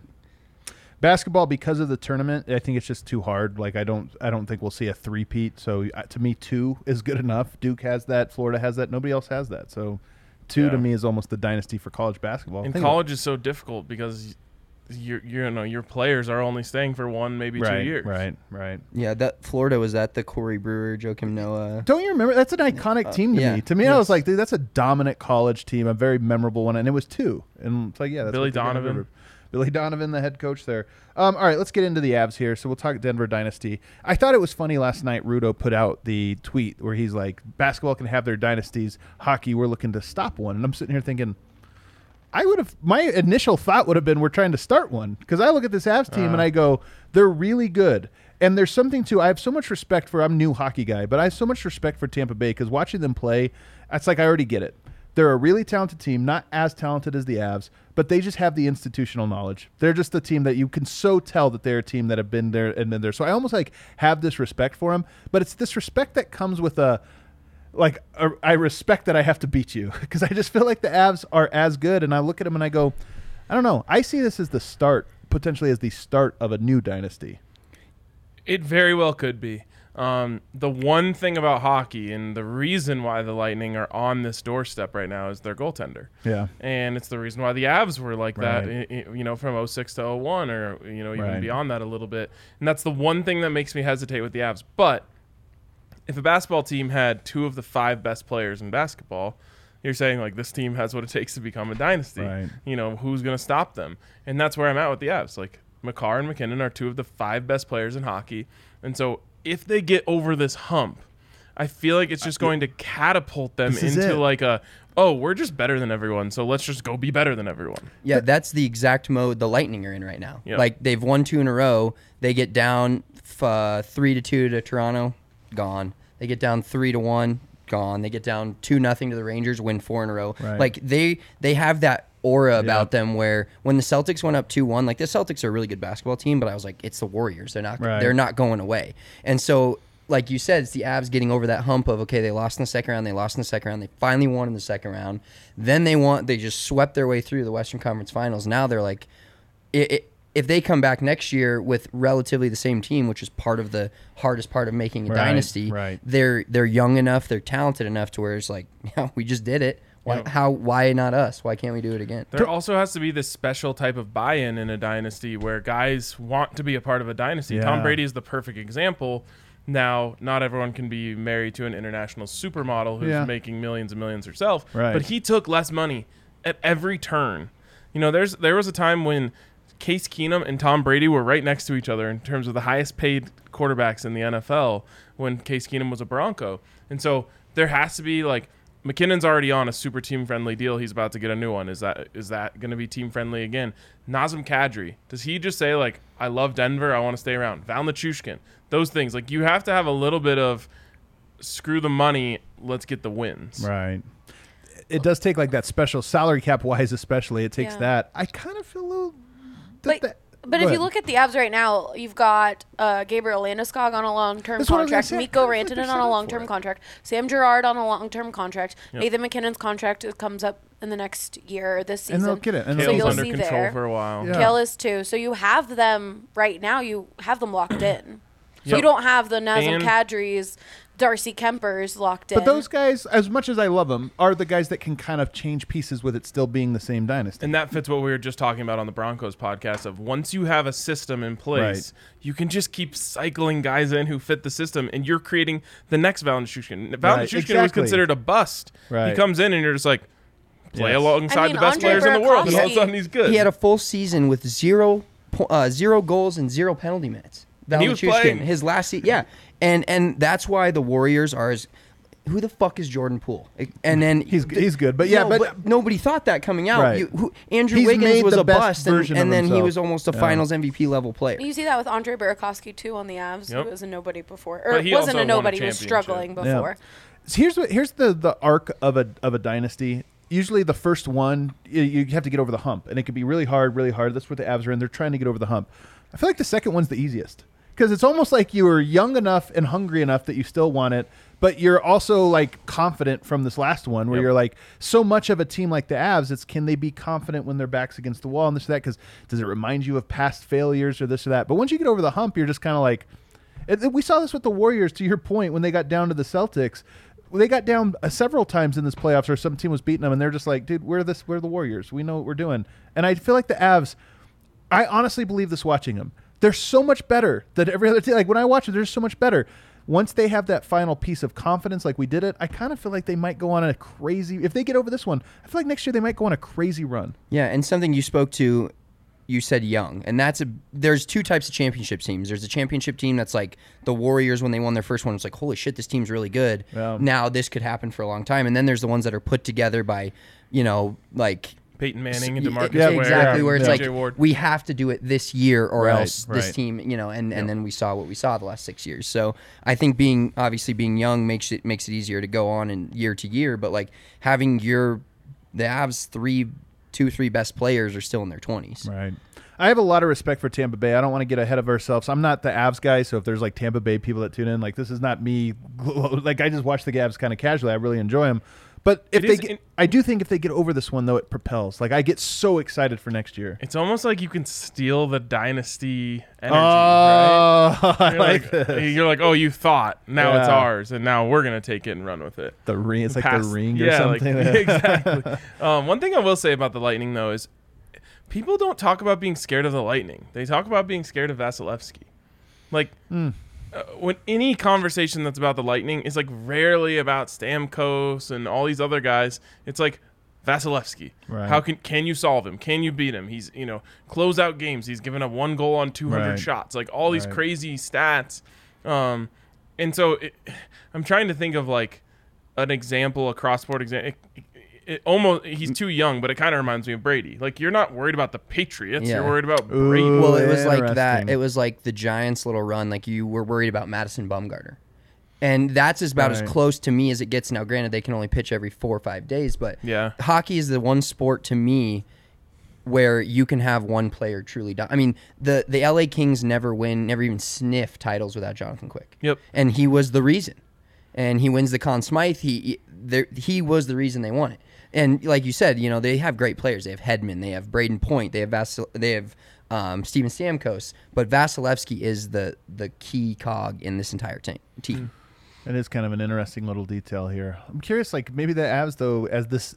Speaker 1: Basketball because of the tournament, I think it's just too hard. Like I don't, I don't think we'll see a three-peat. So uh, to me, two is good enough. Duke has that. Florida has that. Nobody else has that. So two
Speaker 2: Yeah.
Speaker 1: to me is almost the dynasty for college basketball.
Speaker 2: And
Speaker 1: Think
Speaker 2: college is so difficult because your you know your players are only staying for one maybe
Speaker 1: right,
Speaker 2: two years.
Speaker 1: right, right.
Speaker 3: yeah that Florida was that the Corey Brewer Joakim Noah
Speaker 1: Don't you remember? That's an iconic team to
Speaker 3: yeah.
Speaker 1: me. To me, I was like, dude, that's a dominant college team, a very memorable one, and it was two. And it's like, yeah, that's
Speaker 2: Billy
Speaker 1: what they're
Speaker 2: Donovan.
Speaker 1: Billy Donovan, the head coach there. Um, all right, let's get into the Avs here. So we'll talk Denver Dynasty. I thought it was funny last night. Rudo put out the tweet where he's like, "Basketball can have their dynasties. Hockey, we're looking to stop one." And I'm sitting here thinking, I would have. My initial thought would have been, we're trying to start one because I look at this Avs team and I go, they're really good. And there's something too. I have so much respect for. I'm new hockey guy, but I have so much respect for Tampa Bay because watching them play, it's like I already get it. They're a really talented team, not as talented as the Avs, but they just have the institutional knowledge. They're just the team that you can so tell that they're a team that have been there and been there. So I almost like have this respect for them, but it's this respect that comes with a like uh, I respect that I have to beat you because I just feel like the Avs are as good, and I look at them and I go, I don't know. I see this as the start, potentially as the start of a new dynasty.
Speaker 2: It very well could be. Um, the one thing about hockey and the reason why the Lightning are on this doorstep right now is their goaltender.
Speaker 1: Yeah,
Speaker 2: And it's the reason why the Avs were like that,
Speaker 1: Right.
Speaker 2: i- you know, from 06 to 01 or, you know, even
Speaker 1: Right.
Speaker 2: beyond that a little bit. And that's the one thing that makes me hesitate with the Avs. But if a basketball team had two of the five best players in basketball, you're saying like this team has what it takes to become a dynasty.
Speaker 1: Right.
Speaker 2: You know, who's going to stop them? And that's where I'm at with the Avs. Like Makar and MacKinnon are two of the five best players in hockey. And so if they get over this hump, I feel like it's just going to catapult them
Speaker 1: This is
Speaker 2: into
Speaker 1: it.
Speaker 2: like a oh, we're just better than everyone, so let's just go be better than everyone.
Speaker 3: Yeah, that's the exact mode the Lightning are in right now.
Speaker 2: Yeah.
Speaker 3: Like they've won two in a row. They get down f- uh, three to two to Toronto, gone. They get down three to one, gone. They get down two nothing to the Rangers, win four in a row.
Speaker 1: Right.
Speaker 3: Like they they have that aura about them where when the Celtics went up two one, like the Celtics are a really good basketball team, but I was like, it's the Warriors. They're not
Speaker 1: Right.
Speaker 3: they're not going away. And so. Like you said, it's the Avs getting over that hump of okay, they lost in the second round, they lost in the second round, they finally won in the second round. Then they want they just swept their way through the Western Conference Finals. Now they're like, it, it if they come back next year with relatively the same team, which is part of the hardest part of making a
Speaker 1: Right,
Speaker 3: dynasty,
Speaker 1: right.
Speaker 3: they're they're young enough, they're talented enough to where it's like, yeah, we just did it. Why,
Speaker 2: Yep.
Speaker 3: How? Why not us? Why can't we do it again?
Speaker 2: There also has to be this special type of buy-in in a dynasty where guys want to be a part of a dynasty. Tom Brady is the perfect example. Now, not everyone can be married to an international supermodel who's
Speaker 1: Yeah.
Speaker 2: making millions and millions herself,
Speaker 1: Right.
Speaker 2: but he took less money at every turn. You know, there's there was a time when Case Keenum and Tom Brady were right next to each other in terms of the highest paid quarterbacks in the NFL when Case Keenum was a Bronco. And so there has to be like MacKinnon's already on a super team friendly deal. He's about to get a new one. Is that is that going to be team friendly again? Nazem Kadri, does he just say like I love Denver, I want to stay around? Val Nichushkin, those things. Like you have to have a little bit of screw the money, let's get the wins.
Speaker 1: Right. It does take like that special salary cap wise, especially. It takes
Speaker 4: Yeah.
Speaker 1: that. I kind of feel a little.
Speaker 4: But,
Speaker 1: that-
Speaker 4: but
Speaker 1: go
Speaker 4: if you look at the Avs right now, you've got uh, Gabriel Landeskog on a long-term
Speaker 1: That's what I was gonna
Speaker 4: contract,
Speaker 1: say.
Speaker 4: Mikko
Speaker 1: kinda like they're
Speaker 4: Rantanen
Speaker 1: set
Speaker 4: on
Speaker 1: up
Speaker 4: a
Speaker 1: for
Speaker 4: long-term
Speaker 1: it.
Speaker 4: contract, Sam Girard on a long-term contract,
Speaker 2: Yep.
Speaker 4: Nathan MacKinnon's contract comes up in the next year, this season.
Speaker 1: and they'll get it. And
Speaker 4: So
Speaker 1: Cale's
Speaker 4: you'll
Speaker 2: under
Speaker 4: see
Speaker 2: control
Speaker 4: there.
Speaker 2: for a while.
Speaker 1: Yeah.
Speaker 4: Cale is too. So you have them right now. You have them locked in. So
Speaker 2: Yep.
Speaker 4: you don't have the Nazem
Speaker 2: And-
Speaker 4: Kadris, Darcy Kuempers locked in.
Speaker 1: But those guys, as much as I love them, are the guys that can kind of change pieces with it still being the same dynasty.
Speaker 2: And that fits what we were just talking about on the Broncos podcast of once you have a system in place, you can just keep cycling guys in who fit the system and you're creating the next Val Nichushkin. Val
Speaker 1: Right,
Speaker 2: Nichushkin was considered a bust. He comes in and you're just like play
Speaker 1: Yes.
Speaker 2: alongside
Speaker 4: I mean,
Speaker 2: the best
Speaker 4: Andre
Speaker 2: players in the world and all of a sudden he's good.
Speaker 3: He had a full season with zero, uh, zero goals and zero penalty minutes.
Speaker 2: And he was
Speaker 3: Valachushkin,
Speaker 2: playing.
Speaker 3: his last season, yeah, and and that's why the Warriors are as. Who the fuck is Jordan Poole? And then
Speaker 1: He's- he's good, but yeah,
Speaker 3: No,
Speaker 1: but-
Speaker 3: nobody thought that coming out.
Speaker 1: Right.
Speaker 3: You, who, Andrew
Speaker 1: He's
Speaker 3: Wiggins was
Speaker 1: the
Speaker 3: a
Speaker 1: best
Speaker 3: bust, and, and
Speaker 1: of
Speaker 3: then he was almost a
Speaker 1: Yeah.
Speaker 3: Finals MVP level player.
Speaker 4: You see that with Andre Burakovsky too on the Avs.
Speaker 2: Yep.
Speaker 4: He was a nobody before, or
Speaker 2: But he
Speaker 4: wasn't a
Speaker 2: won a
Speaker 4: nobody. He was
Speaker 2: championship.
Speaker 4: struggling
Speaker 1: Yeah.
Speaker 4: before.
Speaker 1: So here's what here's the the arc of a of a dynasty. Usually, the first one you, you have to get over the hump, and it can be really hard, really hard. That's what the Avs are in. They're trying to get over the hump. I feel like the second one's the easiest because it's almost like you were young enough and hungry enough that you still want it, but you're also like confident from this last one where
Speaker 2: Yep.
Speaker 1: you're like so much of a team like the Avs. It's can they be confident when their backs against the wall and this or that? Because does it remind you of past failures or this or that? But once you get over the hump, you're just kind of like. And We saw this with the Warriors. To your point, when they got down to the Celtics, they got down uh, several times in this playoffs, or some team was beating them, and they're just like, "Dude, we're this, we're the Warriors. We know what we're doing." And I feel like the Avs. I honestly believe this watching them. They're so much better than every other team. Like when I watch it, they're so much better. Once they have that final piece of confidence, like we did it, I kind of feel like they might go on a crazy. If they get over this one, I feel like next year they might go on a crazy run.
Speaker 3: Yeah, and something you spoke to, you said young, and that's a. There's two types of championship teams. There's a championship team that's like the Warriors when they won their first one. It's like, holy shit, this team's really good.
Speaker 1: Yeah.
Speaker 3: Now this could happen for a long time. And then there's the ones that are put together by, you know, like.
Speaker 2: Peyton Manning and
Speaker 3: Yeah,
Speaker 2: DeMarcus
Speaker 1: Yeah,
Speaker 2: Ware,
Speaker 3: exactly where it's
Speaker 2: TJ
Speaker 3: like
Speaker 2: Ward.
Speaker 3: we have to do it this year or
Speaker 1: Right,
Speaker 3: else this
Speaker 1: right.
Speaker 3: team you know and, and then we saw what we saw the last six years so i think being obviously being young makes it makes it easier to go on and year to year but like having your the avs three two three best players are still in their 20s
Speaker 1: Right. I have a lot of respect for Tampa Bay. I don't want to get ahead of ourselves. I'm not the Avs guy, so if there's like Tampa Bay people that tune in, like this is not me. Like I just watch the Avs kind of casually. I really enjoy them. But if
Speaker 2: It
Speaker 1: they
Speaker 2: is
Speaker 1: get, I do think if they get over this one though, it propels. Like I get so excited for next year.
Speaker 2: It's almost like you can steal the dynasty energy.
Speaker 1: Oh, I
Speaker 2: You're
Speaker 1: like,
Speaker 2: like,
Speaker 1: this.
Speaker 2: you're like, oh, you thought now it's ours, and now we're gonna take it and run with it.
Speaker 1: The ring. It's like the ring or
Speaker 2: yeah, like-
Speaker 1: something.
Speaker 2: exactly. Um, one thing I will say about the Lightning though is people don't talk about being scared of the Lightning. They talk about being scared of Vasilevskiy. Like
Speaker 1: Hmm.
Speaker 2: Uh, when any conversation that's about the Lightning is like rarely about Stamkos and all these other guys. It's like Vasilevskiy.
Speaker 1: Right.
Speaker 2: How can can you solve him? Can you beat him? He's you know close out games. He's given up one goal on 200
Speaker 1: Right.
Speaker 2: shots. Like all these
Speaker 1: Right.
Speaker 2: crazy stats. Um, and so it, I'm trying to think of like an example, a cross-sport example. It, it almost he's too young, but it kind of reminds me of Brady. Like you're not worried about the Patriots,
Speaker 3: Yeah.
Speaker 2: you're worried about
Speaker 1: Ooh.
Speaker 2: Brady.
Speaker 3: well it was like that
Speaker 1: Interesting.
Speaker 3: it was like the giants little run like you were worried about madison bumgarner and that's about
Speaker 1: Right.
Speaker 3: as close to me as it gets now granted they can only pitch every four or five days but
Speaker 2: Yeah.
Speaker 3: hockey is the one sport to me where you can have one player truly do- I mean, the the LA Kings never win, never even sniff titles without Jonathan Quick.
Speaker 2: Yep.
Speaker 3: And he was the reason. And he wins the Conn Smythe. He he, there, he was the reason they won it. And like you said, you know, they have great players. They have Hedman, they have Brayden Point, they have Vasil, they have um, Steven Stamkos, but Vasilevskiy is the the key cog in this entire te- team.
Speaker 1: It is kind of an interesting little detail here. I'm curious, like maybe the Avs though, as this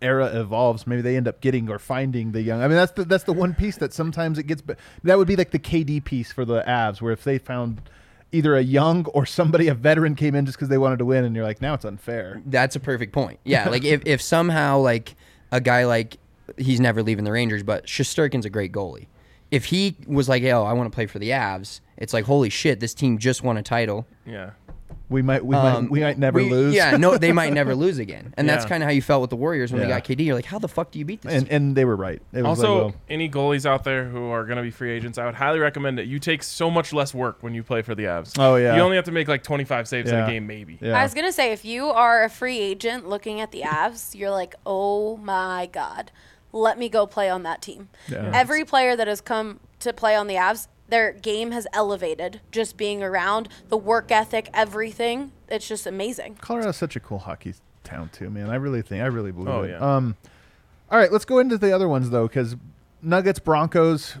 Speaker 1: era evolves, maybe they end up getting or finding the young. I mean, that's the that's the one piece that sometimes it gets. be- That would be like the KD piece for the Avs, where if they found either a young or somebody a veteran came in just because they wanted to win, and you're like, now it's unfair.
Speaker 3: That's a perfect point. Yeah, like if, if somehow like a guy like he's never leaving the Rangers, but Shesterkin's a great goalie. If he was like, "Yo, I want to play for the Avs," it's like, "Holy shit, this team just won a title."
Speaker 2: Yeah.
Speaker 1: We might we
Speaker 3: Um,
Speaker 1: might we might never
Speaker 3: we-
Speaker 1: lose.
Speaker 3: Yeah, no, they might never lose again, and that's kind of how you felt with the Warriors when they got KD. You're like, "How the fuck do you beat this?"
Speaker 1: and and they were right. It was
Speaker 2: Also,
Speaker 1: like, well,
Speaker 2: any goalies out there who are going to be free agents, I would highly recommend that You take so much less work when you play for the Avs.
Speaker 1: Oh, yeah.
Speaker 2: You only have to make like 25 saves in a game, maybe.
Speaker 1: yeah.
Speaker 4: I was gonna say, if you are a free agent looking at the Avs, you're like, oh my god, let me go play on that team.
Speaker 1: Yeah.
Speaker 4: Every player that has come to play on the Avs, their game has elevated. Just being around, the work ethic, everything. It's just amazing.
Speaker 1: Colorado's such a cool hockey town too, man. I really think I really believe
Speaker 2: Oh,
Speaker 1: it.
Speaker 2: yeah.
Speaker 1: Um, all right, let's go into the other ones though, because Nuggets, Broncos.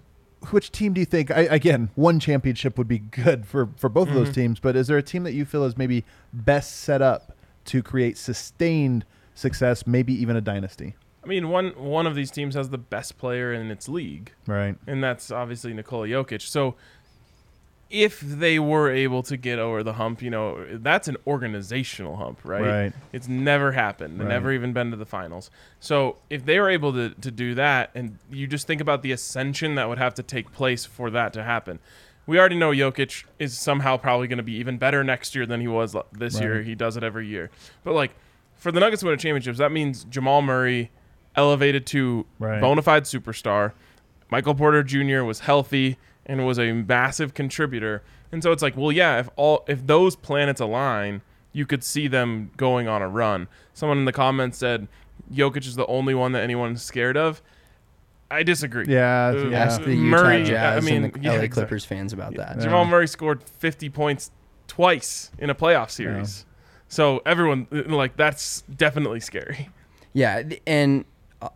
Speaker 1: Which team do you think? I, again, one championship would be good for for both of
Speaker 2: Mm-hmm.
Speaker 1: those teams. But is there a team that you feel is maybe best set up to create sustained success, maybe even a dynasty?
Speaker 2: I mean, one one of these teams has the best player in its league,
Speaker 1: Right.
Speaker 2: and that's obviously Nikola Jokic. So if they were able to get over the hump, you know, that's an organizational hump, right?
Speaker 1: Right.
Speaker 2: It's never happened.
Speaker 1: Right.
Speaker 2: Never even been to the finals. So if they were able to, to do that, and you just think about the ascension that would have to take place for that to happen. We already know Jokic is somehow probably going to be even better next year than he was this year. He does it every year. But like for the Nuggets to win a championships, that means Jamal Murray elevated to
Speaker 1: Right.
Speaker 2: bona fide superstar. Michael Porter Jr. was healthy and was a massive contributor. And so it's like, well, yeah, if all if those planets align, you could see them going on a run. Someone in the comments said Jokic is the only one that anyone's scared of. I disagree.
Speaker 1: Yeah,
Speaker 2: Uh.
Speaker 3: Ask the Utah
Speaker 2: Murray,
Speaker 3: Jazz
Speaker 2: I mean,
Speaker 3: and the
Speaker 2: yeah,
Speaker 3: LA
Speaker 2: exactly.
Speaker 3: Clippers fans about that.
Speaker 2: Jamal Murray scored 50 points twice in a playoff series. So everyone like that's definitely scary.
Speaker 3: Yeah, and uh,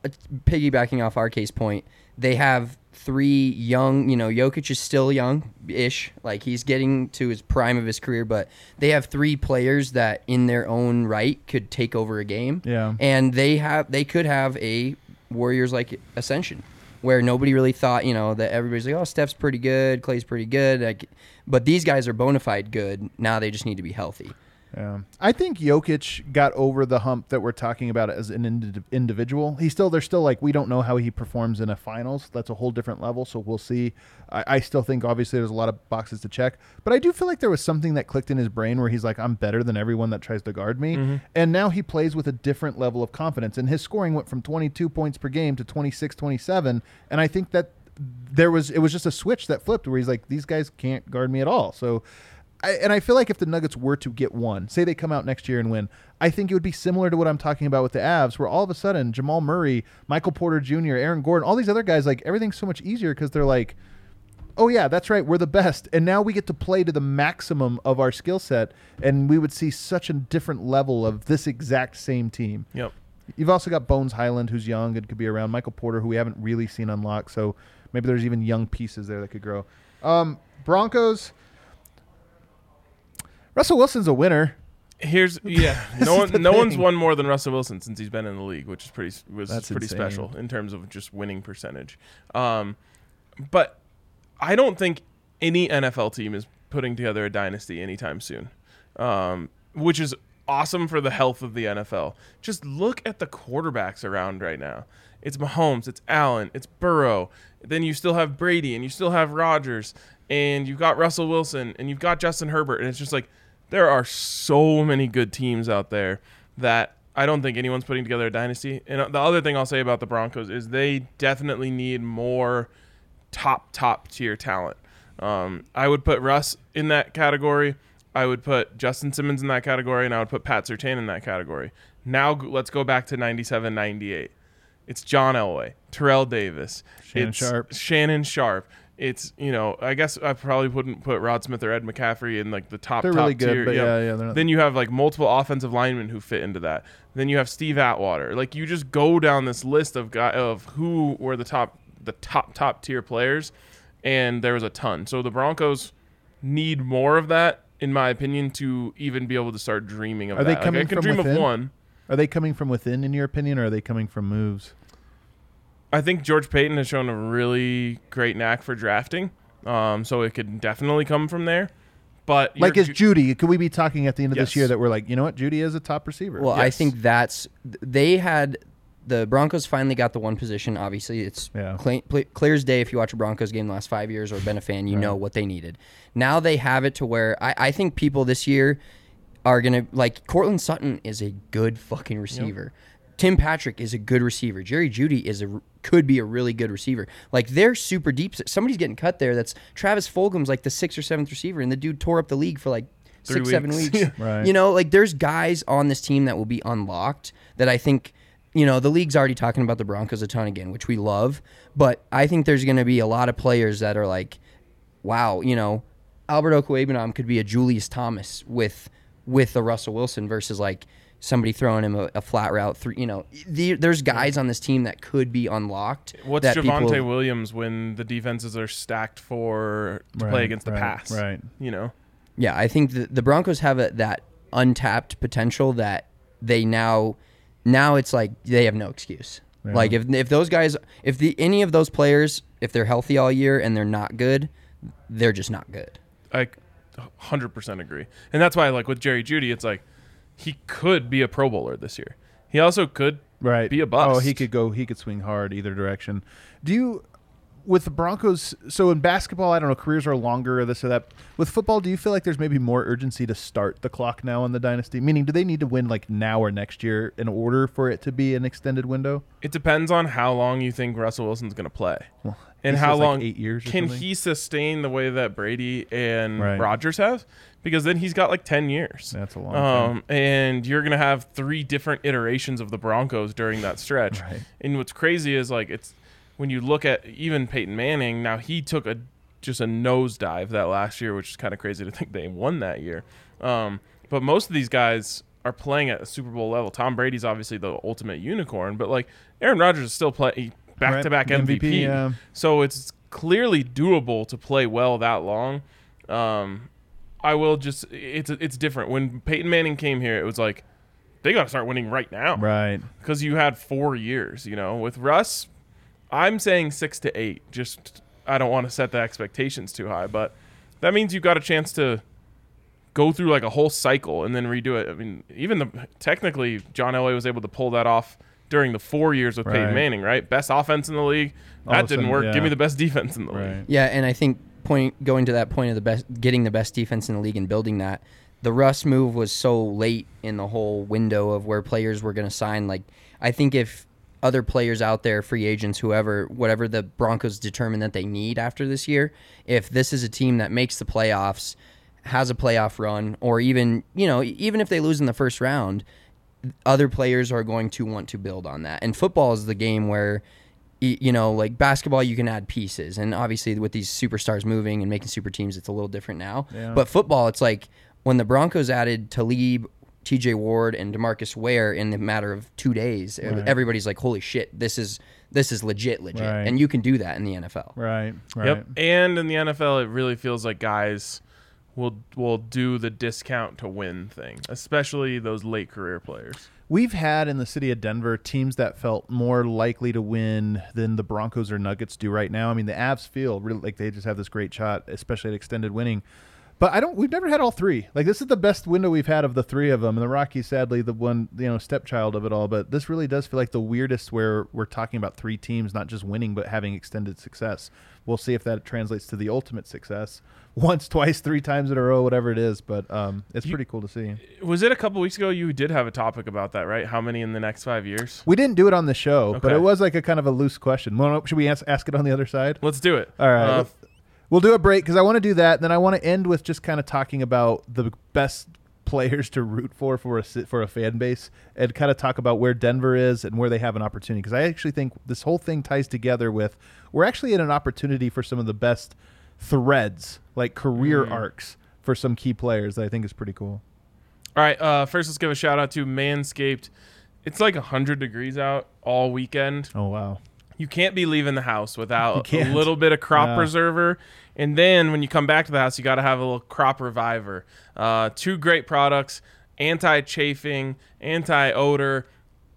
Speaker 3: piggybacking off our case point, they have three young. You know, Jokic is still young-ish, like he's getting to his prime of his career, but they have three players that, in their own right, could take over a game.
Speaker 1: Yeah.
Speaker 3: and they have they could have a Warriors like ascension. Where nobody really thought, you know, that everybody's like, oh, Steph's pretty good, Klay's pretty good, like, but these guys are bona fide good. Now they just need to be healthy.
Speaker 1: Yeah. I think Jokic got over the hump that we're talking about as an indi- individual. He's still, they're still like, we don't know how he performs in a finals. That's a whole different level. So we'll see. I, I still think, obviously, there's a lot of boxes to check. But I do feel like there was something that clicked in his brain where he's like, I'm better than everyone that tries to guard me. Mm-hmm. And now he plays with a different level of confidence. And his scoring went from 22 points per game to 26, 27. And I think that there was, it was just a switch that flipped where he's like, these guys can't guard me at all. So, I, and I feel like if the Nuggets were to get one, say they come out next year and win, I think it would be similar to what I'm talking about with the Avs, where all of a sudden Jamal Murray, Michael Porter Jr., Aaron Gordon, all these other guys, like everything's so much easier because they're like, oh yeah, that's right, we're the best, and now we get to play to the maximum of our skill set, and we would see such a different level of this exact same team.
Speaker 2: Yep.
Speaker 1: You've also got Bones Hyland, who's young and could be around. Michael Porter, who we haven't really seen unlock. So maybe there's even young pieces there that could grow. Um, Broncos. Russell Wilson's a winner.
Speaker 2: Here's yeah, no one no one's won more than Russell Wilson since he's been in the league, which is pretty was
Speaker 1: That's
Speaker 2: pretty
Speaker 1: insane.
Speaker 2: special in terms of just winning percentage. Um, but I don't think any NFL team is putting together a dynasty anytime soon, um, which is awesome for the health of the NFL. Just look at the quarterbacks around right now. It's Mahomes, it's Allen, it's Burrow. Then you still have Brady and you still have Rodgers and you've got Russell Wilson and you've got Justin Herbert and it's just like there are so many good teams out there that I don't think anyone's putting together a dynasty. And the other thing I'll say about the Broncos is they definitely need more top top tier talent. Um, I would put Russ in that category. I would put Justin Simmons in that category, and I would put Pat Surtain in that category. Now let's go back to 97, 98. It's John Elway, Terrell Davis,
Speaker 1: Shannon Sharpe.
Speaker 2: Shannon Sharpe. It's you know I guess I probably wouldn't put Rod Smith or Ed McCaffrey in like the top.
Speaker 1: They're
Speaker 2: top
Speaker 1: really good,
Speaker 2: tier.
Speaker 1: but yeah, yeah, not-
Speaker 2: Then you have like multiple offensive linemen who fit into that. Then you have Steve Atwater. Like you just go down this list of guy of who were the top the top top tier players, and there was a ton. So the Broncos need more of that, in my opinion, to even be able to start dreaming of
Speaker 1: Are
Speaker 2: that.
Speaker 1: they
Speaker 2: Like,
Speaker 1: coming
Speaker 2: I can
Speaker 1: from
Speaker 2: dream
Speaker 1: within?
Speaker 2: of one.
Speaker 1: Are they coming from within, in your opinion, or are they coming from moves?
Speaker 2: I think George Paton has shown a really great knack for drafting. Um, so it could definitely come from there. But
Speaker 1: Like,
Speaker 2: you're-
Speaker 1: is Jeudy? Could we be talking at the end of this year that we're like, you know what, Jeudy is a top receiver?
Speaker 3: Well, I think that's they had the Broncos finally got the one position. Obviously, it's
Speaker 1: Yeah.
Speaker 3: clean, pl- clear as day. If you watch a Broncos game the last five years or been a fan, you know what they needed. Now they have it to where I, I think people this year are gonna like Courtland Sutton is a good fucking receiver. Tim Patrick is a good receiver. Jerry Jeudy is a could be a really good receiver. Like they're super deep. Somebody's getting cut there. That's Travis Fulgham's like the sixth or seventh receiver, and the dude tore up the league for like six
Speaker 2: weeks.
Speaker 3: weeks.
Speaker 1: Right.
Speaker 3: You know, like there's guys on this team that will be unlocked that I think, you know, the league's already talking about the Broncos a ton again, which we love. But I think there's going to be a lot of players that are like, wow, you know, Albert Okwuegbunam could be a Julius Thomas with with a Russell Wilson versus like somebody throwing him a, a flat route. Three, you know, the, there's guys on this team that could be unlocked.
Speaker 2: What's
Speaker 3: that
Speaker 2: Javonte
Speaker 3: people-
Speaker 2: Williams when the defenses are stacked for to
Speaker 1: Right,
Speaker 2: play against the
Speaker 1: right,
Speaker 2: pass?
Speaker 1: right.
Speaker 2: You know,
Speaker 3: Yeah, I think the, the Broncos have a, that untapped potential that they now now it's like they have no excuse. Like if if those guys if the any of those players if they're healthy all year and they're not good, they're just not good.
Speaker 2: I hundred percent agree, and that's why like with Jerry Jeudy, it's like he could be a Pro Bowler this year. He also could
Speaker 1: right
Speaker 2: be a bust.
Speaker 1: Oh, he could go. He could swing hard either direction. Do you, with the Broncos? So in basketball, I don't know. Careers are longer, or this or that. With football, do you feel like there's maybe more urgency to start the clock now in the dynasty? Meaning, do they need to win like now or next year in order for it to be an extended window?
Speaker 2: It depends on how long you think Russell Wilson's going to play,
Speaker 1: Well,
Speaker 2: and how
Speaker 1: says, like,
Speaker 2: long
Speaker 1: eight years
Speaker 2: can
Speaker 1: something?
Speaker 2: he sustain the way that Brady and
Speaker 1: Right.
Speaker 2: Rodgers have? Because then he's got like ten years.
Speaker 1: That's a long time.
Speaker 2: Um, and you're gonna have three different iterations of the Broncos during that stretch.
Speaker 1: Right.
Speaker 2: And what's crazy is like it's when you look at even Peyton Manning. Now he took a just a nosedive that last year, which is kind of crazy to think they won that year. Um, but most of these guys are playing at a Super Bowl level. Tom Brady's obviously the ultimate unicorn, but like Aaron Rodgers is still playing back to back
Speaker 1: Right,
Speaker 2: MVP.
Speaker 1: MVP, yeah.
Speaker 2: So it's clearly doable to play well that long. Um, I will just it's it's different. When Peyton Manning came here, it was like they got to start winning right now
Speaker 1: Right.
Speaker 2: because you had four years. You know, with Russ, I'm saying six to eight. Just I don't want to set the expectations too high, but that means you've got a chance to go through like a whole cycle and then redo it. I mean, even the technically John Elway was able to pull that off during the four years with
Speaker 1: Right.
Speaker 2: Peyton Manning, right? Best offense in the league. That didn't
Speaker 1: sudden,
Speaker 2: work.
Speaker 1: yeah.
Speaker 2: Give me the best defense in the league.
Speaker 3: Yeah, and I think point going to that point of the best getting the best defense in the league and building that. The Russ move was so late in the whole window of where players were going to sign. Like I think if other players out there, free agents, whoever, whatever the Broncos determine that they need after this year, if this is a team that makes the playoffs, has a playoff run, or even you know even if they lose in the first round, other players are going to want to build on that. And football is the game where, you know, like basketball, you can add pieces. And obviously, with these superstars moving and making super teams, it's a little different now.
Speaker 1: Yeah.
Speaker 3: But football, it's like when the Broncos added Talib, TJ Ward, and Demarcus Ware in the matter of two days,
Speaker 1: Right.
Speaker 3: everybody's like, holy shit, this is. This is legit, legit,
Speaker 1: Right.
Speaker 3: and you can do that in the NFL.
Speaker 1: Right. Right.
Speaker 2: Yep. And in the NFL, it really feels like guys will will do the discount to win thing, especially those late career players.
Speaker 1: We've had in the city of Denver teams that felt more likely to win than the Broncos or Nuggets do right now. I mean, the Avs feel really like they just have this great shot, especially at extended winning. But I don't. We've never had all three. Like this is the best window we've had of the three of them. And the Rockies, sadly, the one you know stepchild of it all. But this really does feel like the weirdest where we're talking about three teams not just winning but having extended success. We'll see if that translates to the ultimate success. Once, twice, three times in a row, whatever it is. But um, it's
Speaker 2: You-
Speaker 1: pretty cool to see.
Speaker 2: Was it a couple weeks ago? You did have a topic about that, right? How many in the next five years?
Speaker 1: We didn't do it on the show, but it was like a kind of a loose question. Should we ask, ask it on the other side?
Speaker 2: Let's do it.
Speaker 1: All right.
Speaker 2: Uh,
Speaker 1: we'll do a break because I want to do that. Then I want to end with just kind of talking about the best players to root for for a for a fan base and kind of talk about where Denver is and where they have an opportunity because I actually think this whole thing ties together with we're actually in an opportunity for some of the best threads like career
Speaker 2: Mm.
Speaker 1: arcs for some key players that I think is pretty cool.
Speaker 2: All right. Uh, first, let's give a shout out to Manscaped. It's like 100 degrees out all weekend.
Speaker 1: Oh wow.
Speaker 2: You can't be leaving the house without a little bit of crop
Speaker 1: Yeah.
Speaker 2: preserver. And then when you come back to the house, you got to have a little crop reviver. Uh, two great products, anti-chafing, anti-odor,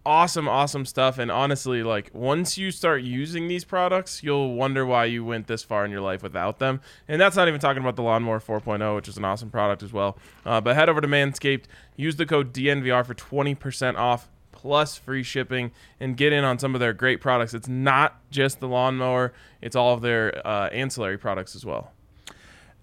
Speaker 2: awesome, awesome stuff. And honestly, like once you start using these products, you'll wonder why you went this far in your life without them. And that's not even talking about the Lawnmower 4.0, which is an awesome product as well. Uh, but head over to Manscaped, use the code DNVR for 20% off plus free shipping and get in on some of their great products. It's not just the lawnmower, it's all of their uh, ancillary products as well.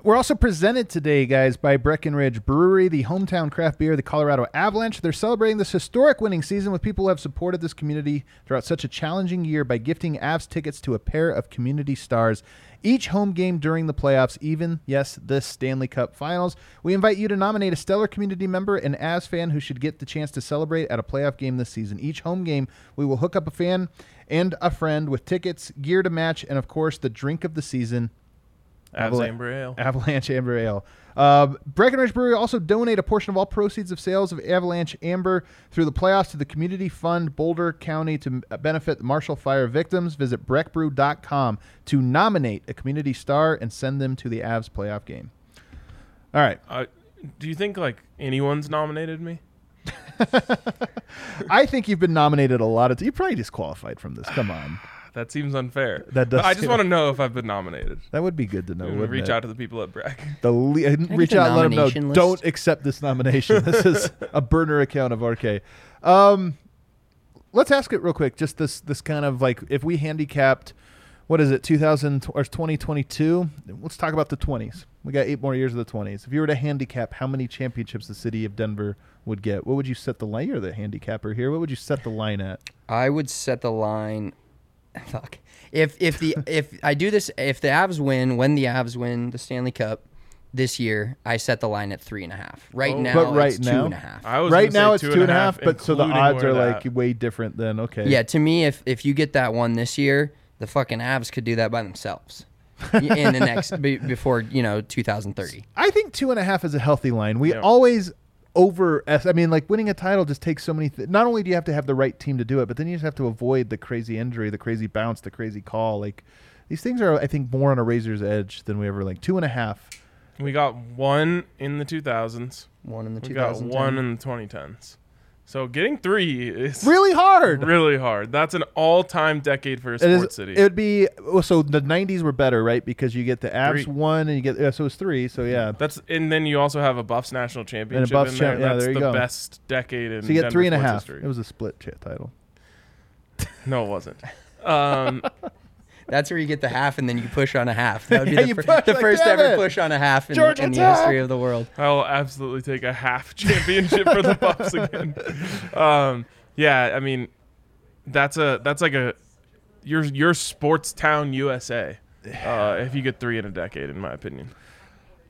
Speaker 1: We're also presented today, guys, by Breckenridge Brewery, the hometown craft beer, the Colorado Avalanche. They're celebrating this historic winning season with people who have supported this community throughout such a challenging year by gifting Avs tickets to a pair of community stars. Each home game during the playoffs, even, yes, this Stanley Cup finals. We invite you to nominate a stellar community member, an Avs fan who should get the chance to celebrate at a playoff game this season. Each home game, we will hook up a fan and a friend with tickets, gear to match, and of course, the drink of the season,
Speaker 2: Avs
Speaker 1: Avalan-
Speaker 2: Amber Ale.
Speaker 1: Avalanche Amber Ale. Uh, Breckenridge Brewery also donate a portion of all proceeds of sales of Avalanche Amber through the playoffs to the Community Fund Boulder County to benefit the Marshall Fire victims. Visit breckbrew.com to nominate a community star and send them to the Avs playoff game. All right.
Speaker 2: Uh, do you think like anyone's nominated me?
Speaker 1: I think you've been nominated a lot of times. You probably disqualified from this. Come on.
Speaker 2: That seems unfair.
Speaker 1: That does
Speaker 2: But I just
Speaker 1: seem-
Speaker 2: want to know if I've been nominated.
Speaker 1: That would be good to know.
Speaker 2: And
Speaker 1: wouldn't
Speaker 2: reach
Speaker 1: it?
Speaker 2: out to the people at Breck.
Speaker 1: The le- reach
Speaker 3: get
Speaker 1: out and let them know.
Speaker 3: nomination list?
Speaker 1: Don't accept this nomination. this is a burner account of RK. Um, let's ask it real quick. Just this this kind of like if we handicapped, what is it, 2000 or 2022? Let's talk about the 20s. We got eight more years of the 20s. If you were to handicap how many championships the city of Denver would get, what would you set the line? You're the handicapper here. What would you set the line at?
Speaker 3: I would set the line. Fuck. If if the if I do this, if the Avs win, when the Avs win the Stanley Cup this year, I set the line at three and a half. Right
Speaker 2: Oh.
Speaker 3: now,
Speaker 1: But right
Speaker 3: it's
Speaker 1: now-
Speaker 3: two and a half.
Speaker 2: I was
Speaker 1: Right
Speaker 2: gonna say
Speaker 1: now it's two and a half, but so the
Speaker 2: including
Speaker 1: odds
Speaker 2: where
Speaker 1: are
Speaker 2: that-
Speaker 1: like way different than okay.
Speaker 3: Yeah, to me, if if you get that one this year, the fucking Avs could do that by themselves in the next be, before you know 2030.
Speaker 1: I think two and a half is a healthy line. We
Speaker 2: Yeah.
Speaker 1: always over. I mean, like winning a title just takes so many. Th- not only do you have to have the right team to do it, but then you just have to avoid the crazy injury, the crazy bounce, the crazy call. Like these things are, I think, more on a razor's edge than we ever like two and a half.
Speaker 2: We got one in the 2000s.
Speaker 3: One in the
Speaker 2: We got one in the 2010s. So getting three is
Speaker 1: Really hard.
Speaker 2: really hard. That's an all-time decade for a
Speaker 1: It
Speaker 2: sports
Speaker 1: is.
Speaker 2: city.
Speaker 1: It would be well, so. The '90s were better, right? Because you get the Avs
Speaker 2: Three.
Speaker 1: one, and you get yeah, so it's three. So yeah,
Speaker 2: That's and then you also have a Buffs national championship And
Speaker 1: Buffs
Speaker 2: in there.
Speaker 1: champ- yeah,
Speaker 2: That's
Speaker 1: there you
Speaker 2: the
Speaker 1: go.
Speaker 2: best decade in
Speaker 1: so you get
Speaker 2: Denver
Speaker 1: three and a half.
Speaker 2: history.
Speaker 1: It was a split title.
Speaker 2: no, it wasn't. Um,
Speaker 3: That's where you get the half, and then you push on a half. That would be
Speaker 1: Yeah,
Speaker 3: the, fir-
Speaker 1: push,
Speaker 3: the
Speaker 1: like,
Speaker 3: first ever
Speaker 1: it.
Speaker 3: push on a half in,
Speaker 1: Georgia
Speaker 3: in the
Speaker 1: Tech.
Speaker 3: history of the world.
Speaker 2: I will absolutely take a half championship for the Buffs again. Um, yeah, I mean, that's a that's like a your your sports town USA. Uh, if you get three in a decade, in my opinion.